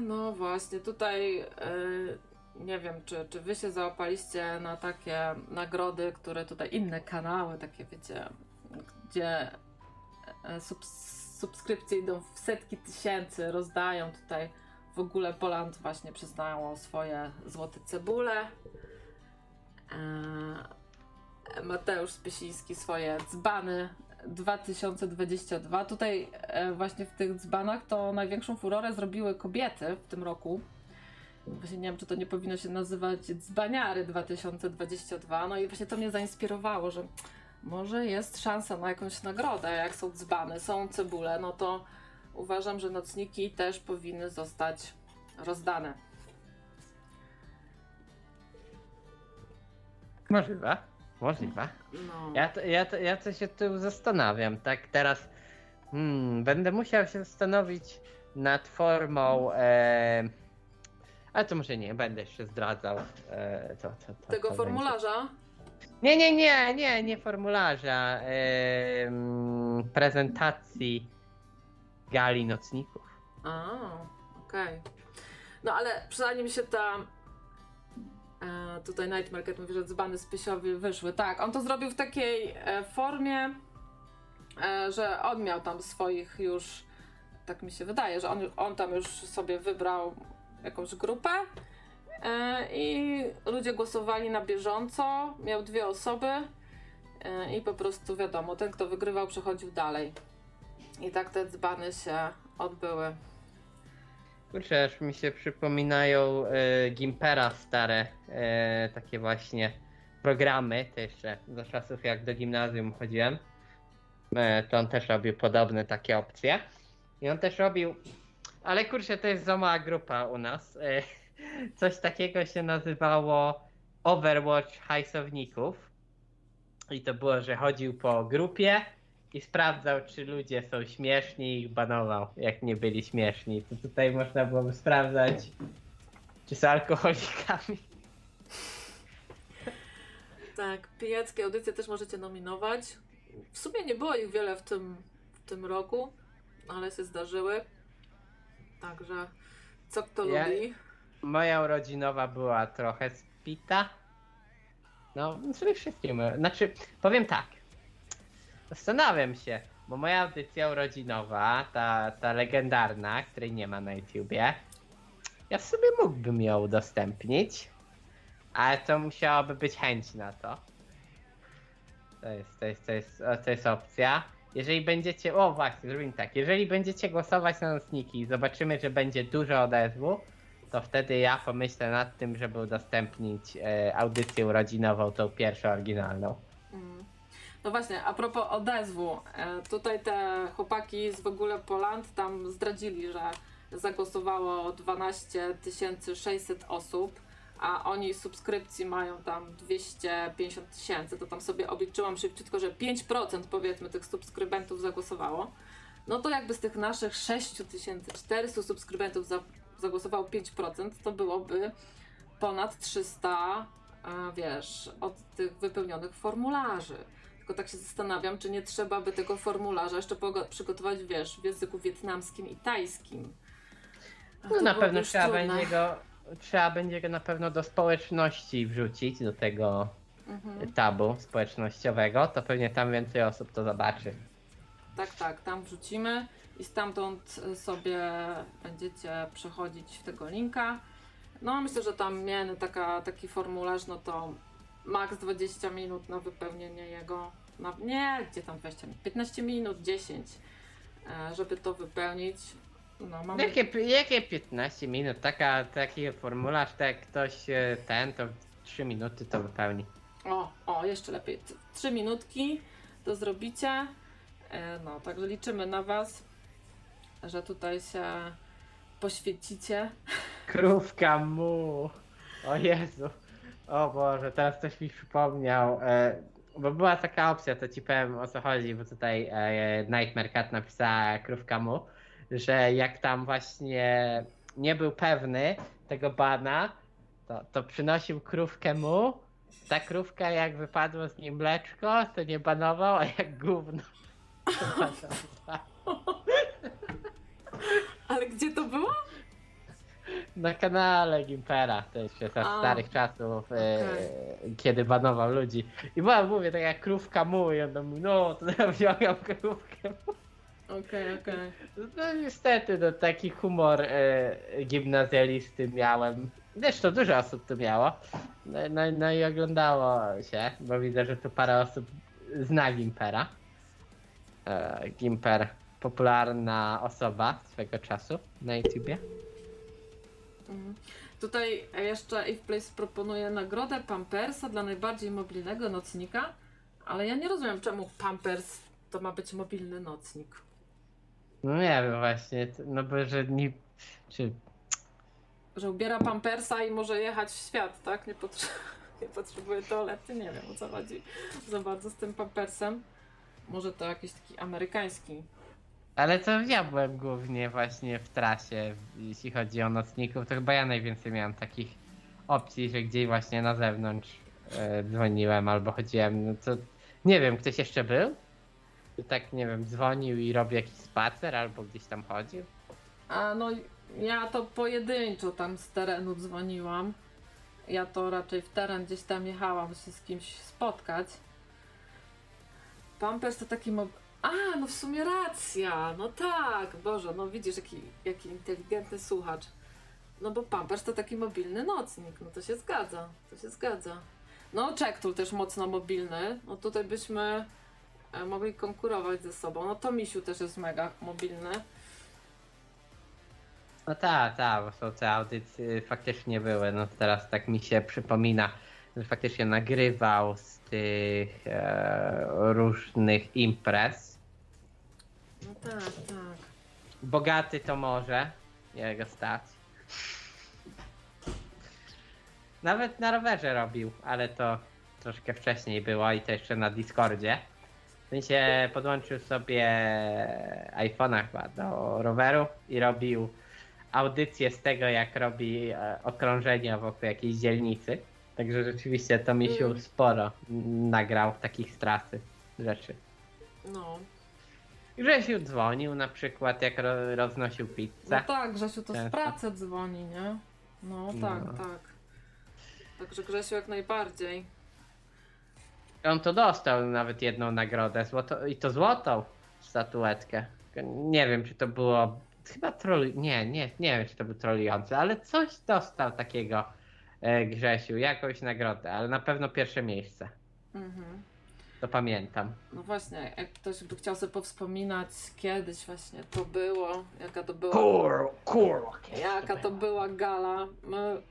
No właśnie, tutaj e, nie wiem, czy, czy wy się załapaliście na takie nagrody, które tutaj inne kanały, takie wiecie, gdzie e, subs- subskrypcje idą w setki tysięcy, rozdają tutaj w ogóle Poland właśnie przyznało swoje złote cebule. E, Mateusz Spysiński swoje dzbany 2022. Tutaj e, właśnie w tych dzbanach to największą furorę zrobiły kobiety w tym roku. Właśnie nie wiem, czy to nie powinno się nazywać dzbaniary 2022. No i właśnie to mnie zainspirowało, że może jest szansa na jakąś nagrodę, jak są dzbany, są cebule, no to uważam, że nocniki też powinny zostać rozdane. Możliwe. Możliwe. No. Ja, to, ja, to, ja to się tu zastanawiam, tak teraz hmm, będę musiał się zastanowić nad formą, e, ale to może nie, będę jeszcze zdradzał e, to, to, to, Tego formularza. Nie, nie, nie, nie, nie formularza, e, prezentacji gali nocników. A, okej. No ale zanim się ta. E, tutaj Night Market mówi, że dzbany spysiowi wyszły. Tak, on to zrobił w takiej e, formie, e, że on miał tam swoich już. Tak mi się wydaje, że on, on tam już sobie wybrał jakąś grupę. E, I ludzie głosowali na bieżąco. Miał dwie osoby. E, I po prostu wiadomo, ten kto wygrywał przechodził dalej. I tak te dzbany się odbyły. Kurczę, aż mi się przypominają e, Gimpera stare, e, takie właśnie programy, to jeszcze za czasów jak do gimnazjum chodziłem, e, to on też robił podobne takie opcje. I on też robił, ale kurczę, to jest za mała grupa u nas. E, coś takiego się nazywało Overwatch hajsowników. I to było, że chodził po grupie i sprawdzał, czy ludzie są śmieszni i ich banował, jak nie byli śmieszni. To tutaj można byłoby sprawdzać, czy są alkoholikami. Tak, pijackie audycje też możecie nominować. W sumie nie było ich wiele w tym, w tym roku, ale się zdarzyły. Także co kto Ja- lubi. Moja urodzinowa była trochę spita. No, przede wszystkim. Znaczy, powiem tak. Zastanawiam się, bo moja audycja urodzinowa, ta, ta legendarna, której nie ma na YouTubie, ja sobie mógłbym ją udostępnić, ale to musiałaby być chęć na to. To jest, to jest, to jest, to jest opcja. Jeżeli będziecie, o właśnie, zrobimy tak, jeżeli będziecie głosować na nocniki i zobaczymy, że będzie dużo odezwu, to wtedy ja pomyślę nad tym, żeby udostępnić e, audycję urodzinową, tą pierwszą oryginalną. No właśnie, a propos odezwu, e, tutaj te chłopaki z w ogóle Poland tam zdradzili, że zagłosowało 12 600 osób, a oni subskrypcji mają tam 250 tysięcy, to tam sobie obliczyłam szybciutko, że 5% powiedzmy tych subskrybentów zagłosowało. No to jakby z tych naszych 6400 subskrybentów za, zagłosowało 5%, to byłoby ponad 300, e, wiesz, od tych wypełnionych formularzy. Tylko tak się zastanawiam, czy nie trzeba by tego formularza jeszcze przygotować, wiesz, w języku wietnamskim i tajskim. A No na pewno trzeba trudne. będzie go, trzeba będzie go na pewno do społeczności wrzucić, do tego Mhm. tabu społecznościowego, to pewnie tam więcej osób to zobaczy. Tak, tak, tam wrzucimy i stamtąd y, sobie będziecie przechodzić w tego linka. No myślę, że tam miałem taka, taki formularz, no to maks 20 minut na wypełnienie jego. Na, nie, gdzie tam 20 minut? 15 minut, 10, e, żeby to wypełnić. No, mamy... Jakie, jakie 15 minut? Taka, taki formularz, tak jak ktoś e, ten, to w 3 minuty to wypełni. O, o, jeszcze lepiej. T- Trzy minutki to zrobicie. E, No, także liczymy na Was, że tutaj się poświęcicie. Krówka mu. O Jezu. O Boże, teraz ktoś mi przypomniał. E, bo była taka opcja, to ci powiem o co chodzi, bo tutaj e, Nightmare Cat napisała krówka mu, że jak tam właśnie nie był pewny tego bana, to, to przynosił krówkę mu. Ta krówka jak wypadło z niej mleczko, to nie banował, a jak gówno. to banował. Ale gdzie to było? Na kanale Gimpera, to jeszcze za A, starych czasów, e, kiedy banował ludzi. I była, mówię, taka krówka mu i on tam mówi, no to ja wziąłem krówkę mu. Okej, okej. No niestety, no taki humor e, gimnazjalisty miałem. Zresztą dużo osób to miało. No, no, no i oglądało się, bo widzę, że tu parę osób zna Gimpera. E, Gimper, popularna osoba swego czasu na YouTubie. Mhm. Tutaj jeszcze Eve Place proponuje nagrodę Pampersa dla najbardziej mobilnego nocnika, ale ja nie rozumiem, czemu Pampers to ma być mobilny nocnik. No nie wiem właśnie, no bo że nie... Czy... Że ubiera Pampersa i może jechać w świat, tak? Nie, potrze- nie potrzebuje toalety, nie wiem o co chodzi za bardzo z tym Pampersem. Może to jakiś taki amerykański. Ale to ja byłem głównie właśnie w trasie, jeśli chodzi o nocników, to chyba ja najwięcej miałem takich opcji, że gdzieś właśnie na zewnątrz e, dzwoniłem albo chodziłem, no to nie wiem, ktoś jeszcze był? Tak, nie wiem, dzwonił i robił jakiś spacer albo gdzieś tam chodził? A no ja to pojedynczo tam z terenu dzwoniłam. Ja to raczej w teren gdzieś tam jechałam się z kimś spotkać. Pampers to taki mob... A, no w sumie racja, no tak, Boże, no widzisz jaki, jaki inteligentny słuchacz. No bo Pampers to taki mobilny nocnik, no to się zgadza, to się zgadza. No Czektul też mocno mobilny, no tutaj byśmy e, mogli konkurować ze sobą. No to Misiu też jest mega mobilny. No tak, tak, bo są te audycje faktycznie były, no teraz tak mi się przypomina, że faktycznie nagrywał z tych e, różnych imprez. Tak, tak. Bogaty to może, jego stać. Nawet na rowerze robił, ale to troszkę wcześniej było i to jeszcze na Discordzie. W sensie podłączył sobie iPhone'a chyba do roweru i robił audycję z tego, jak robi e, okrążenia wokół jakiejś dzielnicy. Także rzeczywiście to Misiu Mm. sporo nagrał takich z trasy rzeczy. No. Grzesiu dzwonił na przykład, jak ro, roznosił No pizzę. tak, Grzesiu to z Często. pracy dzwoni, nie? No tak, No. tak. Także Grzesiu jak najbardziej. On to dostał nawet jedną nagrodę, złoto, i to złotą statuetkę. Nie wiem, czy to było. Chyba troll. Nie, nie, nie wiem, czy to był trolujący, ale coś dostał takiego e, Grzesiu, jakąś nagrodę, ale na pewno pierwsze miejsce. Mhm. To pamiętam. No właśnie, jak ktoś by chciał sobie powspominać kiedyś właśnie to było, jaka to była, Kur, kur. jaka to była gala. My,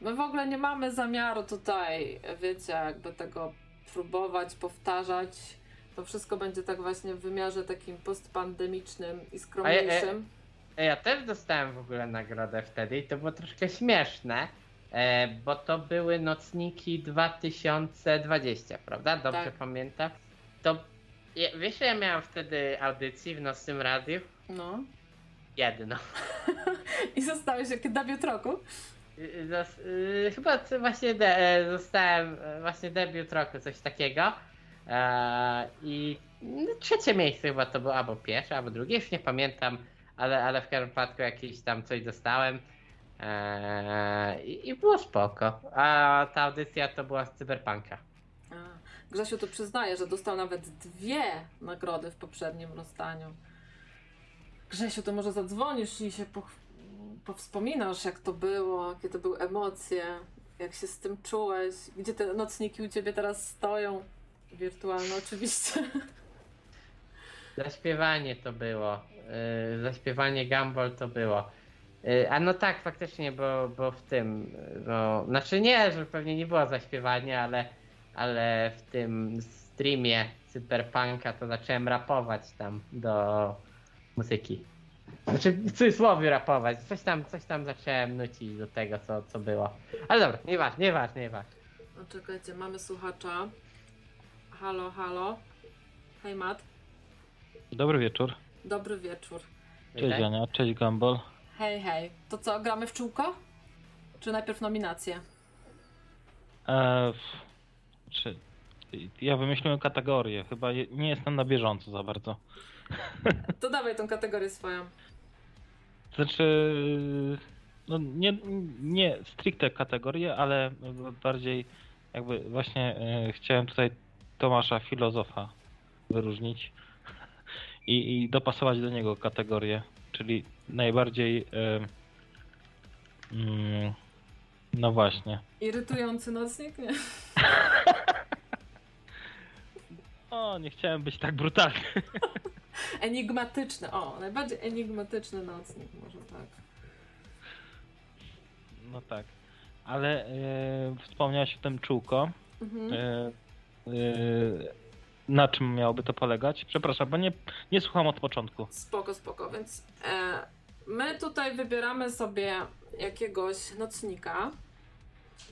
my w ogóle nie mamy zamiaru tutaj, wiecie, jakby tego próbować, powtarzać. To wszystko będzie tak właśnie w wymiarze takim postpandemicznym i skromniejszym. Ja też dostałem w ogóle nagrodę wtedy i to było troszkę śmieszne, bo to były nocniki 2020, prawda? Dobrze Tak. pamiętam? To wiesz, że ja miałem wtedy audycji w nocnym radiu? No. Jedno. I zostałeś jak debiut roku? Y, Zos, y, chyba właśnie de, e, zostałem e, właśnie debiut roku, coś takiego. E, I no, trzecie miejsce chyba to było, albo pierwsze, albo drugie, już nie pamiętam, ale, ale w każdym przypadku jakieś tam coś dostałem. E, i, było spoko. A ta audycja to była z Cyberpunka. A, Grzesiu tu przyznaje, że dostał nawet dwie nagrody w poprzednim rozdaniu. Grzesiu, to może zadzwonisz i się powspominasz, jak to było, jakie to były emocje, jak się z tym czułeś, gdzie te nocniki u ciebie teraz stoją. Wirtualne oczywiście. Zaśpiewanie to było. y, zaśpiewanie Gumball to było. Y, a no tak, faktycznie, bo, bo w tym. No, znaczy nie, że pewnie nie było zaśpiewania, ale, ale w tym streamie Cyberpunka to zacząłem rapować tam do muzyki. Znaczy w cudzysłowie rapować. Coś tam, coś tam zacząłem nucić do tego, co, co było. Ale dobra, nieważne, nieważne, nieważne. No czekajcie, mamy słuchacza. Halo, halo. Hej Matt, Dobry wieczór. dobry wieczór. Cześć Witaj. Ania, cześć Gumball. Hej, hej. To co, gramy w czółko? Czy najpierw nominacje? E, czy, ja wymyśliłem kategorię, chyba nie jestem na bieżąco za bardzo. To dawaj tą kategorię swoją. Znaczy, no nie, nie stricte kategorię, ale bardziej jakby właśnie e, chciałem tutaj Tomasza Filozofa wyróżnić i, i dopasować do niego kategorię, czyli najbardziej e, mm, no właśnie. Irytujący nocnik? Nie. O, nie chciałem być tak brutalny. Enigmatyczny. O, najbardziej enigmatyczny nocnik, może tak. No tak. Ale e, wspomniałeś o tym czółko. Mhm. E, e, na czym miałoby to polegać? Przepraszam, bo nie, nie słucham od początku. Spoko, spoko. Więc my tutaj wybieramy sobie jakiegoś nocnika.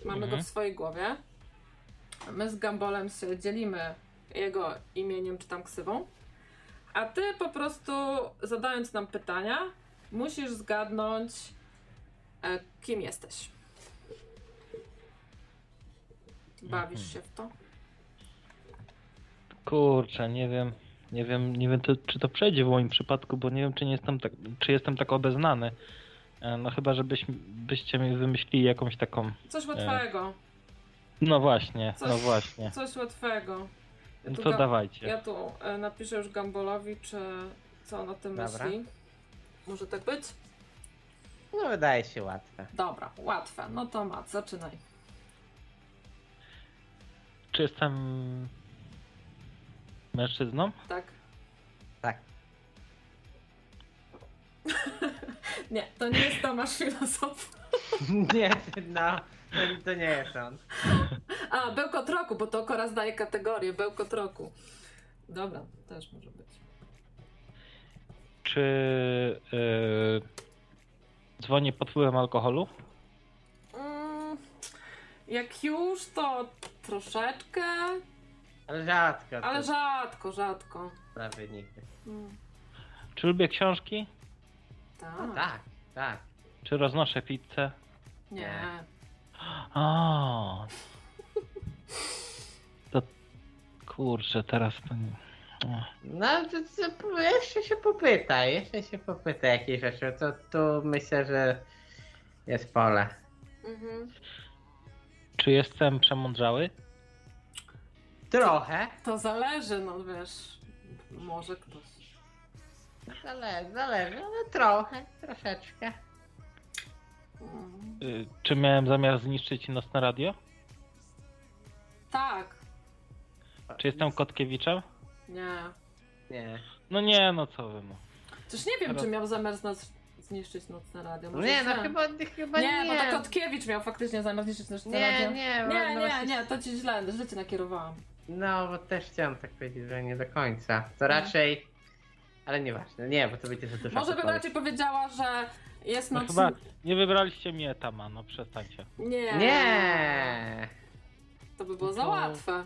Mamy go Mhm. w swojej głowie. My z Gambolem się dzielimy jego imieniem czy tam ksywą. A ty po prostu zadając nam pytania, musisz zgadnąć, e, kim jesteś. Bawisz Mhm. się w to? Kurczę, nie wiem. Nie wiem, nie wiem to, czy to przejdzie w moim przypadku, bo nie wiem, czy nie jestem tak, czy jestem tak obeznany. E, No chyba, żebyś, byście mi wymyślili jakąś taką. Coś łatwego. No właśnie, Coś, no właśnie. Coś łatwego. Ja No to ga- dawajcie. Ja tu e, napiszę już Gambolowi, czy co on o tym Dobra. myśli. Może tak być? No wydaje się łatwe. Dobra, łatwe. No to Mat, zaczynaj. Czy jestem mężczyzną? Tak? Tak. Nie, to nie jest Tomasz Filozof. Nie, no, to, to nie jest on. A, Bełkot Roku, bo to Kora zdaje kategorię. Bełkot Roku. Dobra, też może być. Czy yy, dzwonię pod wpływem alkoholu? Mm, jak już, to troszeczkę. Ale rzadko. Ale to rzadko, rzadko. Prawie nigdy. Mm, Czy lubię książki? tak. Tak, tak. Czy roznoszę pizzę? Nie. A. To kurczę, teraz to nie. O. No, to, to, jeszcze się popytaj, jeszcze się popytaj jakieś rzeczy. To tu myślę, że jest pole. Mhm. Czy jestem przemądrzały? Trochę. To zależy, no wiesz. Może ktoś. Zależy, zależy, ale trochę, troszeczkę. Mm. Y, Czy miałem zamiar zniszczyć nocne radio? Tak. Czy jestem Kotkiewiczem? Nie. Nie. No nie, no co wy no. Nie wiem, czy miał zamiar z nas zniszczyć nocne radio. Może Nie, no chyba, chyba nie, nie. bo to Kotkiewicz miał faktycznie zamiar zniszczyć nocne Nie, radio. nie, Nie, no nie, właśnie- nie, to ci źle, źle cię nakierowałam. No, bo też chciałem tak powiedzieć, że nie do końca. To No. raczej... Ale nieważne, nie, bo to będzie za dużo Może bym raczej powiedziała, że jest No noc... chyba nie wybraliście mnie Tama, no przestańcie. Nie. Nie! To by było za To- łatwe.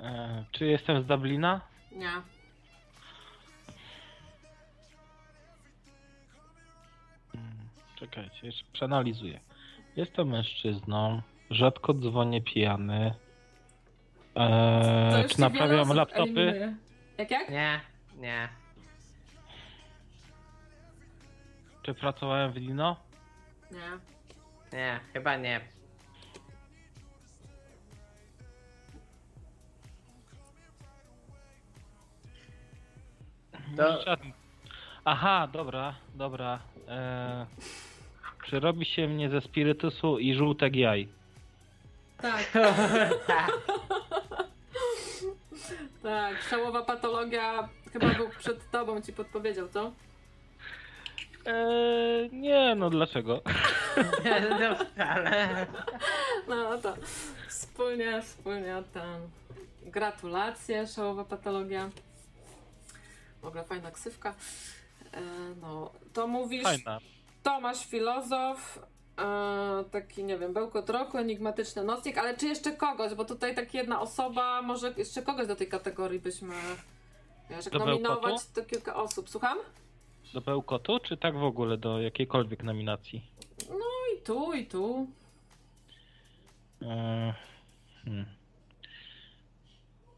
E, czy jestem z Dublina? Nie. Mm, Czekajcie, jeszcze przeanalizuję. Jestem mężczyzną, rzadko dzwonię pijany. E, już czy naprawiam laptopy? eliminuje. Jak, jak? Nie, nie. Czy pracowałem w Lino? Nie. Nie, chyba nie. To-. Aha, dobra, dobra. E, czy robi się mnie ze spirytusu i żółtek jaj? Tak, tak. Szałowa patologia chyba był przed tobą ci podpowiedział, co? E, nie, no dlaczego? no wcale. No to wspólnie, wspólnie ten. Gratulacje, szałowa patologia. W ogóle fajna ksywka. E, no, to mówisz Fajna. Tomasz Filozof, e, taki, nie wiem, bełkot roku, enigmatyczny nocnik, ale czy jeszcze kogoś, bo tutaj tak jedna osoba, może jeszcze kogoś do tej kategorii byśmy, wiesz, jak Do nominować, bełkotu? to kilka osób. Słucham? Do Bełkotu, czy tak w ogóle do jakiejkolwiek nominacji? No i tu, i tu. E, hmm.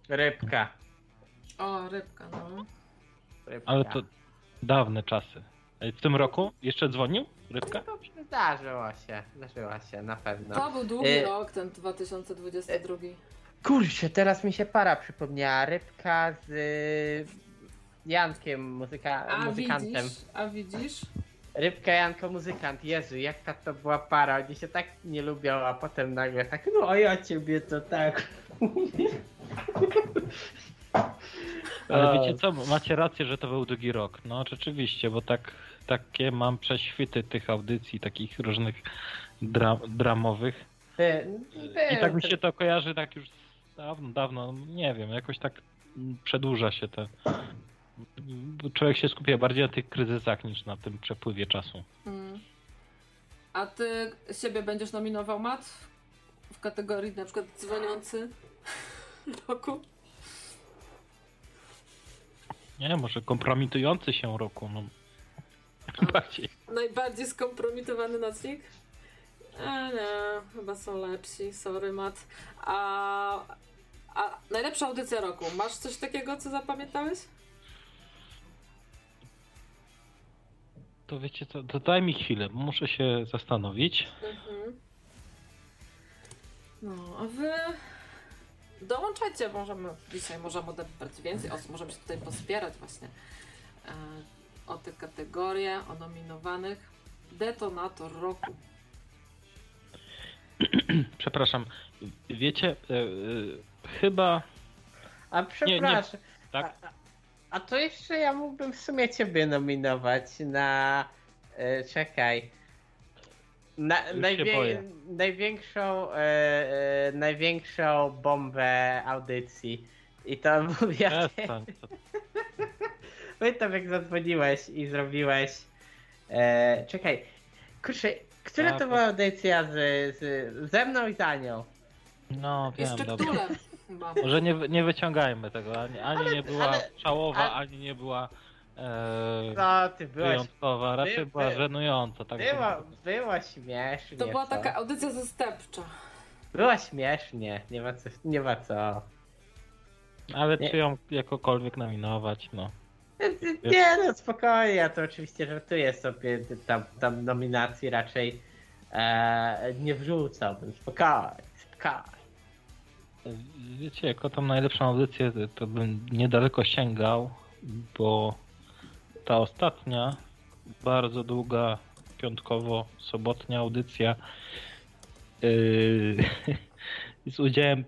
Rybka. O, rybka, no. Rybka. Ale to dawne czasy. E, W tym roku jeszcze dzwonił? Rybka? Dobrze, zdarzyło się, zdarzyła się, na pewno. To był długi E, rok, ten 2022. Kurczę, teraz mi się para przypomniała. Rybka z y, Jankiem, muzyka, A muzykantem. widzisz, a widzisz? Rybka, Janko, muzykant. Jezu, jaka to była para. Oni się tak nie lubią, a potem nagle tak, no a ja ciebie to tak. Ale wiecie co, macie rację, że to był długi rok. No rzeczywiście, bo tak, takie mam prześwity tych audycji, takich różnych dra dramowych. Ty, I tak mi się to kojarzy tak już dawno, dawno, nie wiem, jakoś tak przedłuża się to. Człowiek się skupia bardziej na tych kryzysach niż na tym przepływie czasu. Mm. A ty siebie będziesz nominował, Mat? W kategorii na przykład dzwoniący roku? Nie, może kompromitujący się roku, no. Bardziej. Najbardziej skompromitowany nocnik? A nie, chyba są lepsi, sorry Mat. A, a najlepsza audycja roku, masz coś takiego, co zapamiętałeś? To wiecie co, to daj mi chwilę, bo muszę się zastanowić. Mhm. No, a wy dołączajcie, możemy dzisiaj możemy odebrać więcej osób, możemy się tutaj pospierać właśnie e, o te kategorie, o nominowanych. Detonator roku. Przepraszam, wiecie, e, chyba, A przepraszam. tak? A, a- to jeszcze ja mógłbym w sumie ciebie nominować na. E, czekaj. Na, najwie, największą, e, e, największą bombę audycji. I to mówię. Przestań, to, Pamiętam jak zadzwoniłeś i zrobiłeś. E, czekaj. Kurczę, która A, to była audycja z, z, ze mną i z Anią? No wiem, Jeszcze dobra. Chyba. Może nie, nie wyciągajmy tego, ani, ani nie była ale- szałowa, ale- ani nie była e, No, ty byłaś... wyjątkowa, raczej by- była by- żenująca. Tak Była, była śmiesznie. To była co? taka audycja zastępcza. Była śmiesznie, nie ma co. Nie ma co. Ale Nie. czy ją jakokolwiek nominować, no. Nie no, spokojnie, ja to oczywiście żartuję sobie, tam, tam nominacji raczej e, nie wrzucałbym, spokojnie, spokojnie. Wiecie, jako tą najlepszą audycję, to- bym niedaleko sięgał, bo ta ostatnia, bardzo długa, piątkowo-sobotnia audycja yy, z udziałem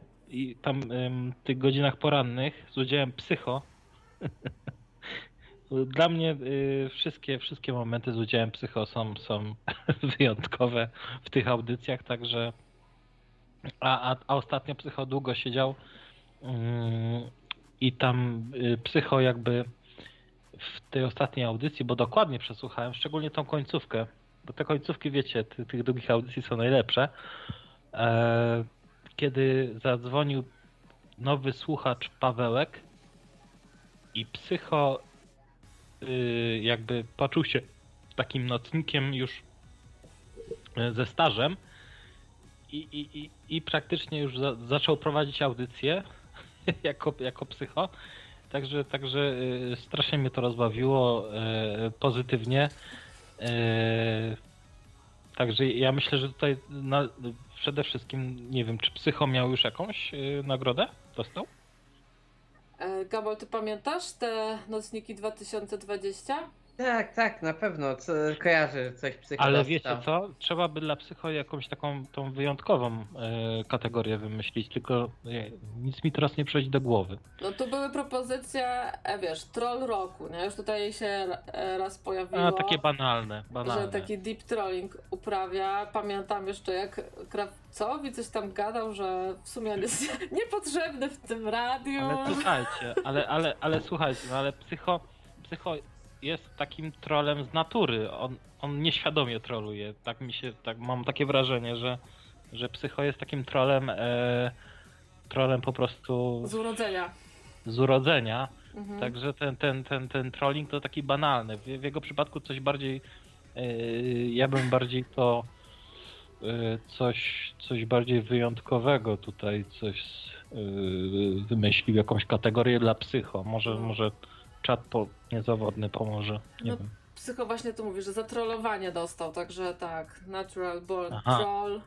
tam ym, tych godzinach porannych, z udziałem psycho. Dla mnie y, wszystkie, wszystkie momenty z udziałem psycho są, są wyjątkowe w tych audycjach, także a, a, a ostatnio psycho długo siedział mm, i tam y, psycho jakby w tej ostatniej audycji, bo dokładnie przesłuchałem, szczególnie tą końcówkę, bo te końcówki, wiecie, ty, tych długich audycji są najlepsze. E, kiedy zadzwonił nowy słuchacz Pawełek i psycho y, jakby poczuł się takim nocnikiem już y, ze stażem, i, i, i, i praktycznie już za, zaczął prowadzić audycję jako, jako psycho. Także, także y, strasznie mnie to rozbawiło y, pozytywnie. Y, Także ja myślę, że tutaj na, przede wszystkim nie wiem, czy psycho miał już jakąś y, nagrodę? Dostał? E, Gabol, ty pamiętasz te nocniki 2020? Tak, tak, na pewno, co, kojarzę coś psycho Ale wiecie co? Trzeba by dla psycho jakąś taką tą wyjątkową y, kategorię wymyślić, tylko y, nic mi teraz nie przychodzi do głowy. No tu były propozycje, e, wiesz, troll roku, nie? Już tutaj się e, raz pojawiło. A, takie banalne, banalne. Że taki deep trolling uprawia. Pamiętam jeszcze jak Krawcowi coś tam gadał, że w sumie on jest niepotrzebny w tym radiu. Ale słuchajcie, ale, ale, ale słuchajcie, no ale psycho, psycho jest takim trolem z natury. On, on nieświadomie troluje. Tak mi się, tak mam takie wrażenie, że, że psycho jest takim trolem, e, trolem po prostu Z urodzenia. z urodzenia. Mhm. Także ten, ten, ten, ten trolling to taki banalny. W, w jego przypadku coś bardziej, yy, ja bym bardziej to yy, coś, coś bardziej wyjątkowego tutaj, coś yy, wymyślił, jakąś kategorię dla psycho. Może, No. może czat po, niezawodny pomoże. Nie No. wiem. Psycho właśnie tu mówi, że za trollowanie dostał, także tak, natural born Aha. troll.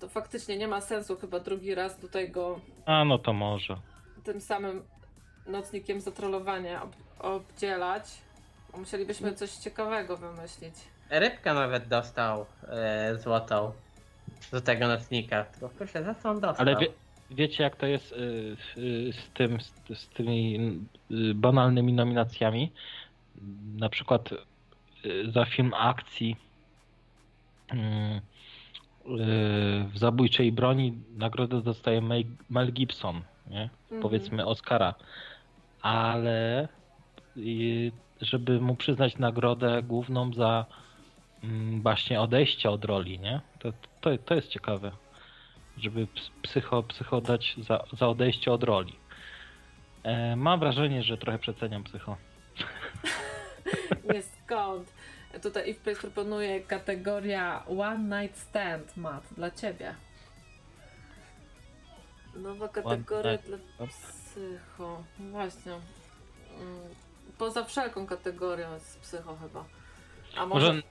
To faktycznie nie ma sensu chyba drugi raz tutaj go A no to może. tym samym nocnikiem za trollowanie ob obdzielać. Musielibyśmy coś ciekawego wymyślić. Rybka nawet dostał e, złotą do tego nocnika. Tylko proszę, za co on dostał? Ale wie, wiecie jak to jest y, y, z tym, z, tymi y, banalnymi nominacjami? Na przykład za film akcji w Zabójczej Broni nagrodę dostaje Mel, Gibson, nie? Mhm. powiedzmy Oscara. Ale żeby mu przyznać nagrodę główną za mm, właśnie odejście od roli, nie? To, to, to jest ciekawe żeby ps- psycho, psycho dać za, za odejście od roli. E, mam wrażenie, że trochę przeceniam psycho. Nie skąd. Tutaj If Place proponuje kategoria One Night Stand, Matt, dla ciebie. Nowa kategoria dla psycho. No Właśnie. Mm, Poza wszelką kategorią jest psycho chyba. A może... Może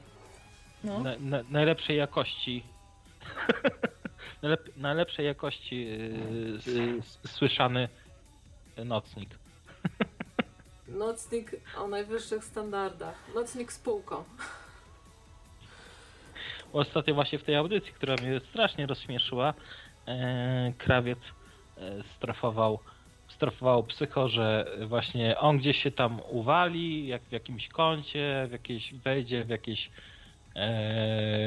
No. na, na, najlepszej jakości najlep, najlepszej jakości s- słyszany nocnik. Nocnik o najwyższych standardach. Nocnik z półką. Ostatnio właśnie w tej audycji, która mnie strasznie rozśmieszyła, e, krawiec e, strofował, strofował psycho, że właśnie on gdzieś się tam uwali, jak w jakimś kącie, w jakieś, wejdzie w jakieś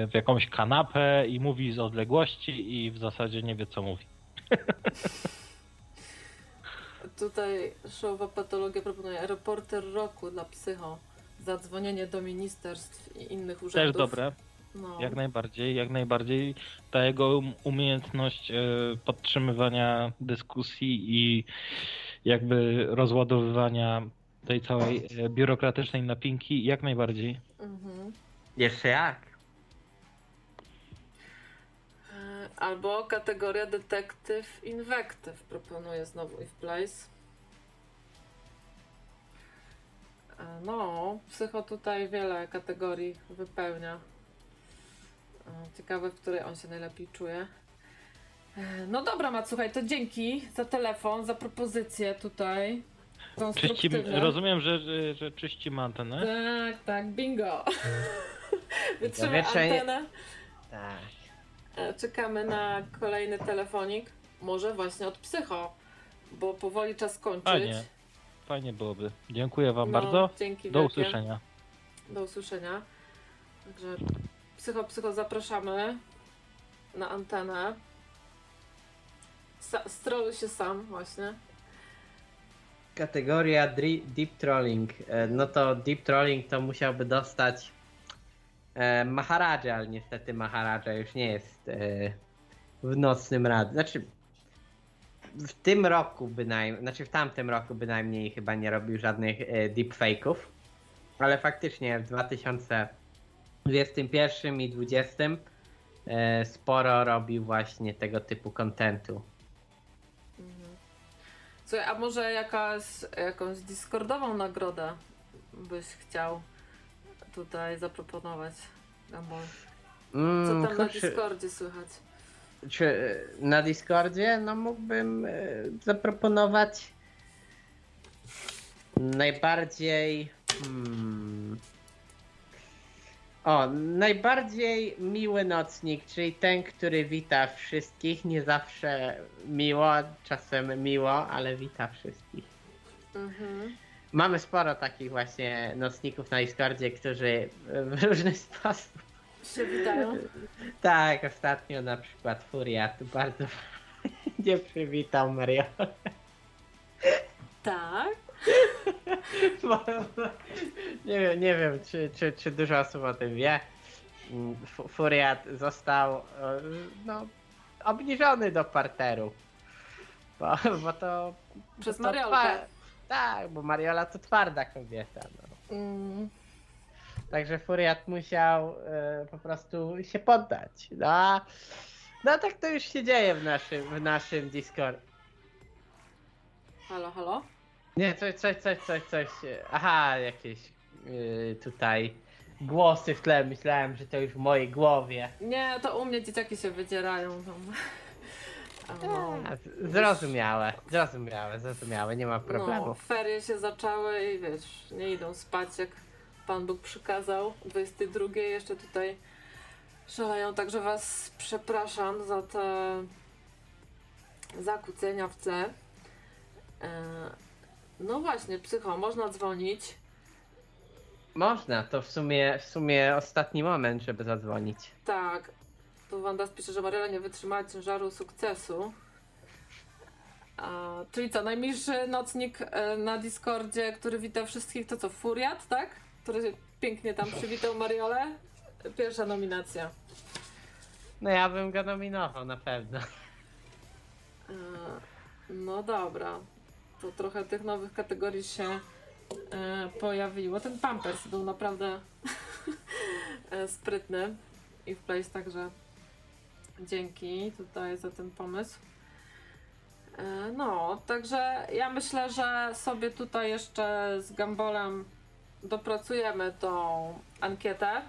w jakąś kanapę i mówi z odległości i w zasadzie nie wie co mówi. Tutaj showowa patologia proponuje reporter roku dla psycho. Zadzwonienie do ministerstw i innych urzędów. Też dobre. No. Jak najbardziej, jak najbardziej. Ta jego um- umiejętność e, podtrzymywania dyskusji i jakby rozładowywania tej całej e, biurokratycznej napinki, jak najbardziej. Mhm. Jeszcze jak? E, Albo kategoria detektyw inwektyw proponuję znowu If Place. E, No, psycho tutaj wiele kategorii wypełnia. E, Ciekawe, w której on się najlepiej czuje. No dobra, Mat, słuchaj, to dzięki za telefon, za propozycję tutaj. Czyści, rozumiem, że, że, że czyścimy antenę. Tak, tak, bingo. Wytrzymaj Wieczenie- antenę. Tak. E, Czekamy na kolejny telefonik. Może właśnie od psycho, bo powoli czas kończyć. Fajnie. Fajnie byłoby. Dziękuję wam No, bardzo. Dzięki Do wielkie. usłyszenia. Do usłyszenia. Także psycho, psycho zapraszamy na antenę. Sa- stroluj się sam właśnie. Kategoria Deep Trolling. E, No to Deep Trolling to musiałby dostać e, Maharaja, ale niestety Maharaja już nie jest e, w nocnym radzie. Znaczy w tym roku bynajmniej, znaczy w tamtym roku bynajmniej chyba nie robił żadnych e, deepfake'ów, ale faktycznie w 2021 i 2020 e, sporo robił właśnie tego typu kontentu. Mhm. Słuchaj, a może jakaś, jakąś Discordową nagrodę byś chciał tutaj zaproponować? Gambol? Co Mm, tam na kurczę. Discordzie słychać? Czy e, na Discordzie? No mógłbym e, zaproponować najbardziej. Hmm, o, najbardziej miły nocnik, czyli ten, który wita wszystkich, nie zawsze miło, czasem miło, ale wita wszystkich. Mhm. Mamy sporo takich właśnie nocników na Discordzie, którzy w różny sposób Się witają? tak, ostatnio na przykład Furiat bardzo nie przywitał Mario. Tak. Nie wiem, nie wiem czy, czy, czy dużo osób o tym wie. Fu- Furiat został e, no, obniżony do parteru. Bo, bo to. Przez Mariolkę. Tak, bo Mariola to twarda kobieta. No. Mm. Także Furiat musiał e, po prostu się poddać. No, no tak to już się dzieje w naszym, w naszym Discord. Halo, halo? Nie, coś, coś, coś, coś, coś. Aha, jakieś e, tutaj głosy w tle. Myślałem, że to już w mojej głowie. Nie, to u mnie dzieciaki się wydzierają. Tam. No, z- Zrozumiałe, zrozumiałe, zrozumiałe, nie ma no, problemu. ferie się zaczęły i wiesz, nie idą spać jak Pan Bóg przykazał. 22 jeszcze tutaj szaleją, także Was przepraszam za te zakłócenia w tle. E, No właśnie, psycho, można dzwonić. Można, to w sumie, w sumie ostatni moment, żeby zadzwonić. Tak. Tu Wanda pisze, że Mariela nie wytrzymała ciężaru sukcesu. A, czyli co, najmilszy nocnik e, na Discordzie, który wita wszystkich, to co, Furiat, tak? Który pięknie tam przywitał Mariolę. Pierwsza nominacja. No ja bym go nominował na pewno. E, No dobra. To trochę tych nowych kategorii się e, pojawiło. Ten Pampers był naprawdę sprytny i w place także dzięki tutaj za ten pomysł. E, No, także ja myślę, że sobie tutaj jeszcze z Gambolem dopracujemy tą ankietę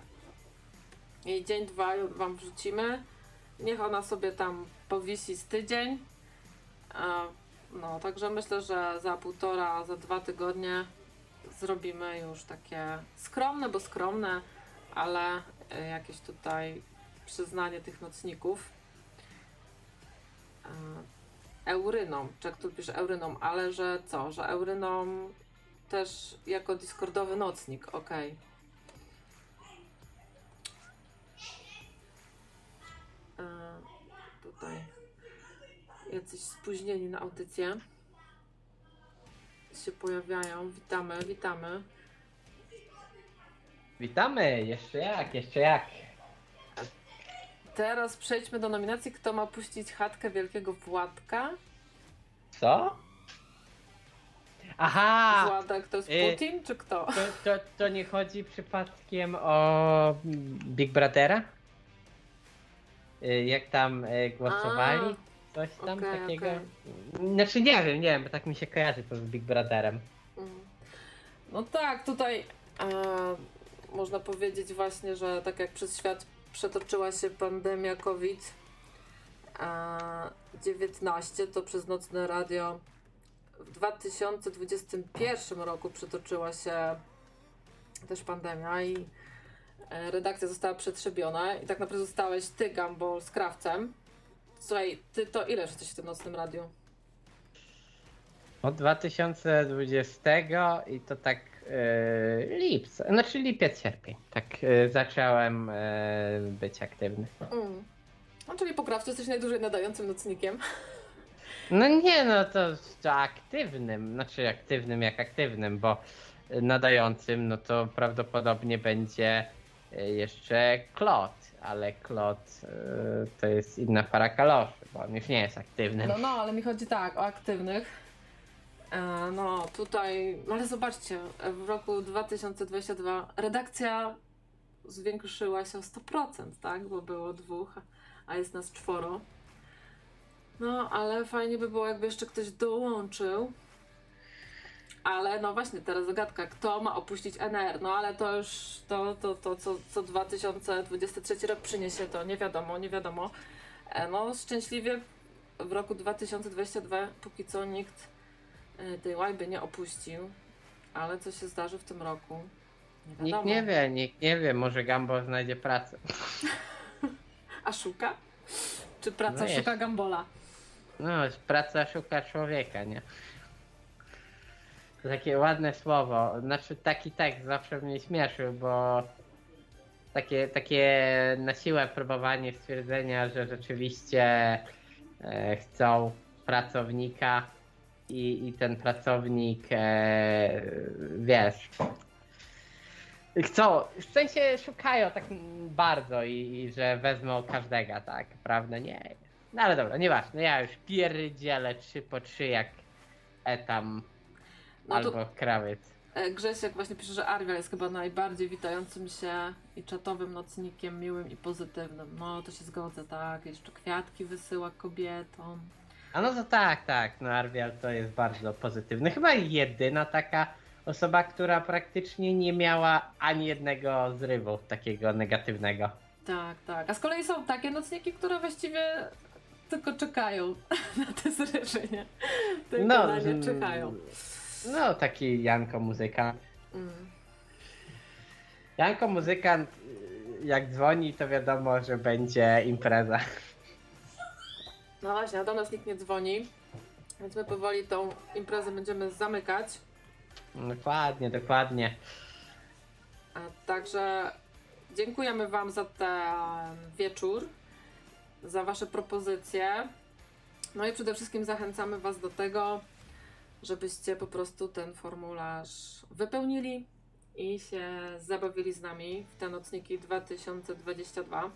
i dzień, dwa wam wrzucimy. Niech ona sobie tam powisi z tydzień. A, No, także myślę, że za półtora, za dwa tygodnie zrobimy już takie skromne, bo skromne, ale e, jakieś tutaj przyznanie tych nocników. E, Eurynom, czy tu pisze Eurynom, ale że co, że Eurynom też jako discordowy nocnik, okej. E, Tutaj jacyś spóźnieni na audycję się pojawiają. Witamy, witamy. Witamy, jeszcze jak, jeszcze jak. Teraz przejdźmy do nominacji. Kto ma puścić chatkę Wielkiego Władka? Co? Aha! Władek to jest y, Putin, czy kto? To, to, to nie chodzi przypadkiem o Big Brothera? Y, Jak tam y, głosowali? Coś tam okej, takiego? Znaczy nie wiem, nie wiem, bo tak mi się kojarzy to z Big Brotherem. Mm. No tak, tutaj e, można powiedzieć właśnie, że tak jak przez świat przetoczyła się pandemia COVID-19, to przez Nocne Radio w 2021 roku przetoczyła się też pandemia i e, redakcja została przetrzebiona i tak naprawdę zostałeś ty, Gumball, z krawcem. Słuchaj, ty to ile jesteś w tym Nocnym Radiu? Od 2020 i to tak yy, lips, znaczy lipiec, sierpień. Tak yy, zacząłem yy, być aktywny. Mm. No, czyli po krawcu jesteś najdłużej nadającym nocnikiem. No nie, no to, to aktywnym, znaczy aktywnym jak aktywnym, bo nadającym, no to prawdopodobnie będzie jeszcze Klot, ale Klot to jest inna para kaloszy, bo on już nie jest aktywnym. No, no, ale mi chodzi tak, o aktywnych. E, no, tutaj, ale zobaczcie, w roku 2022 redakcja zwiększyła się o 100%, tak? Bo było dwóch, a jest nas czworo. No, ale fajnie by było, jakby jeszcze ktoś dołączył. Ale no właśnie, teraz zagadka, kto ma opuścić NR? No ale to już, to, to, to co, co 2023 rok przyniesie, to nie wiadomo, nie wiadomo. E, No, szczęśliwie w roku 2022 póki co nikt tej łajby nie opuścił, ale co się zdarzy w tym roku? Nie Nikt nie wie, nikt nie wie, może Gambo znajdzie pracę. A szuka? Czy praca No szuka Gambola? No, praca szuka człowieka, nie? Takie ładne słowo. Znaczy taki tekst zawsze mnie śmieszył, bo takie, takie na siłę próbowanie stwierdzenia, że rzeczywiście e, chcą pracownika i, i ten pracownik e, wiesz chcą, w sensie szukają tak bardzo i, i że wezmą każdego, tak, prawda? Nie. No ale dobra, nieważne, ja już pierdzielę 3 po 3 jak etam No albo krawiec. e, Grzesiek właśnie pisze, że Arwia jest chyba najbardziej witającym się i czatowym nocnikiem, miłym i pozytywnym. No to się zgodzę, tak. Jeszcze kwiatki wysyła kobietom. A no to tak, tak, no Arwial to jest bardzo pozytywny. Chyba jedyna taka osoba, która praktycznie nie miała ani jednego zrywu takiego negatywnego. Tak, tak. A z kolei są takie nocniki, które właściwie tylko czekają na te zrywy, nie? Tylko No, na nie mm, czekają. No taki Janko muzykant. Mm. Janko muzykant y, jak dzwoni to wiadomo, że będzie impreza. No właśnie, a do nas nikt nie dzwoni, więc my powoli tą imprezę będziemy zamykać. Dokładnie, dokładnie. A Także dziękujemy Wam za ten wieczór, za Wasze propozycje. No i przede wszystkim zachęcamy Was do tego, żebyście po prostu ten formularz wypełnili i się zabawili z nami w te nocniki 2022.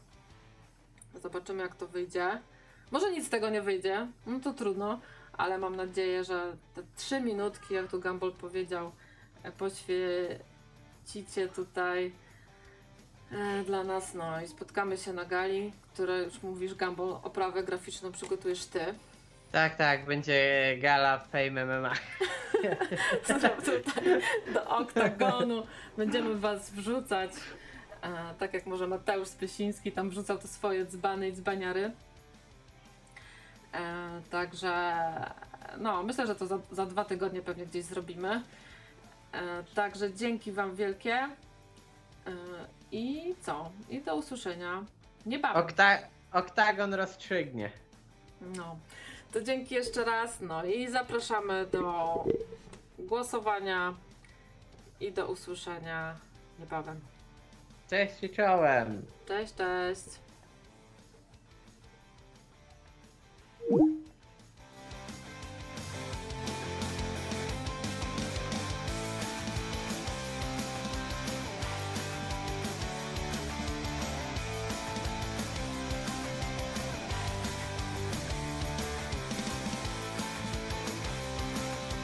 Zobaczymy, jak to wyjdzie. Może nic z tego nie wyjdzie, no to trudno, ale mam nadzieję, że te trzy minutki, jak tu Gumball powiedział, e, poświęcicie tutaj e, dla nas, no i spotkamy się na gali, które już mówisz, Gumball, oprawę graficzną przygotujesz ty. Tak, tak, będzie gala Fame MMA. tutaj do oktagonu będziemy was wrzucać, e, tak jak może Mateusz Spysiński tam wrzucał te swoje dzbany i dzbaniary. E, także no, myślę, że to za, za dwa tygodnie pewnie gdzieś zrobimy. E, także dzięki wam wielkie. E, I co? I do usłyszenia niebawem. Okta oktagon rozstrzygnie. No, to dzięki jeszcze raz. No i zapraszamy do głosowania i do usłyszenia niebawem. Cześć i czołem. Cześć, cześć. you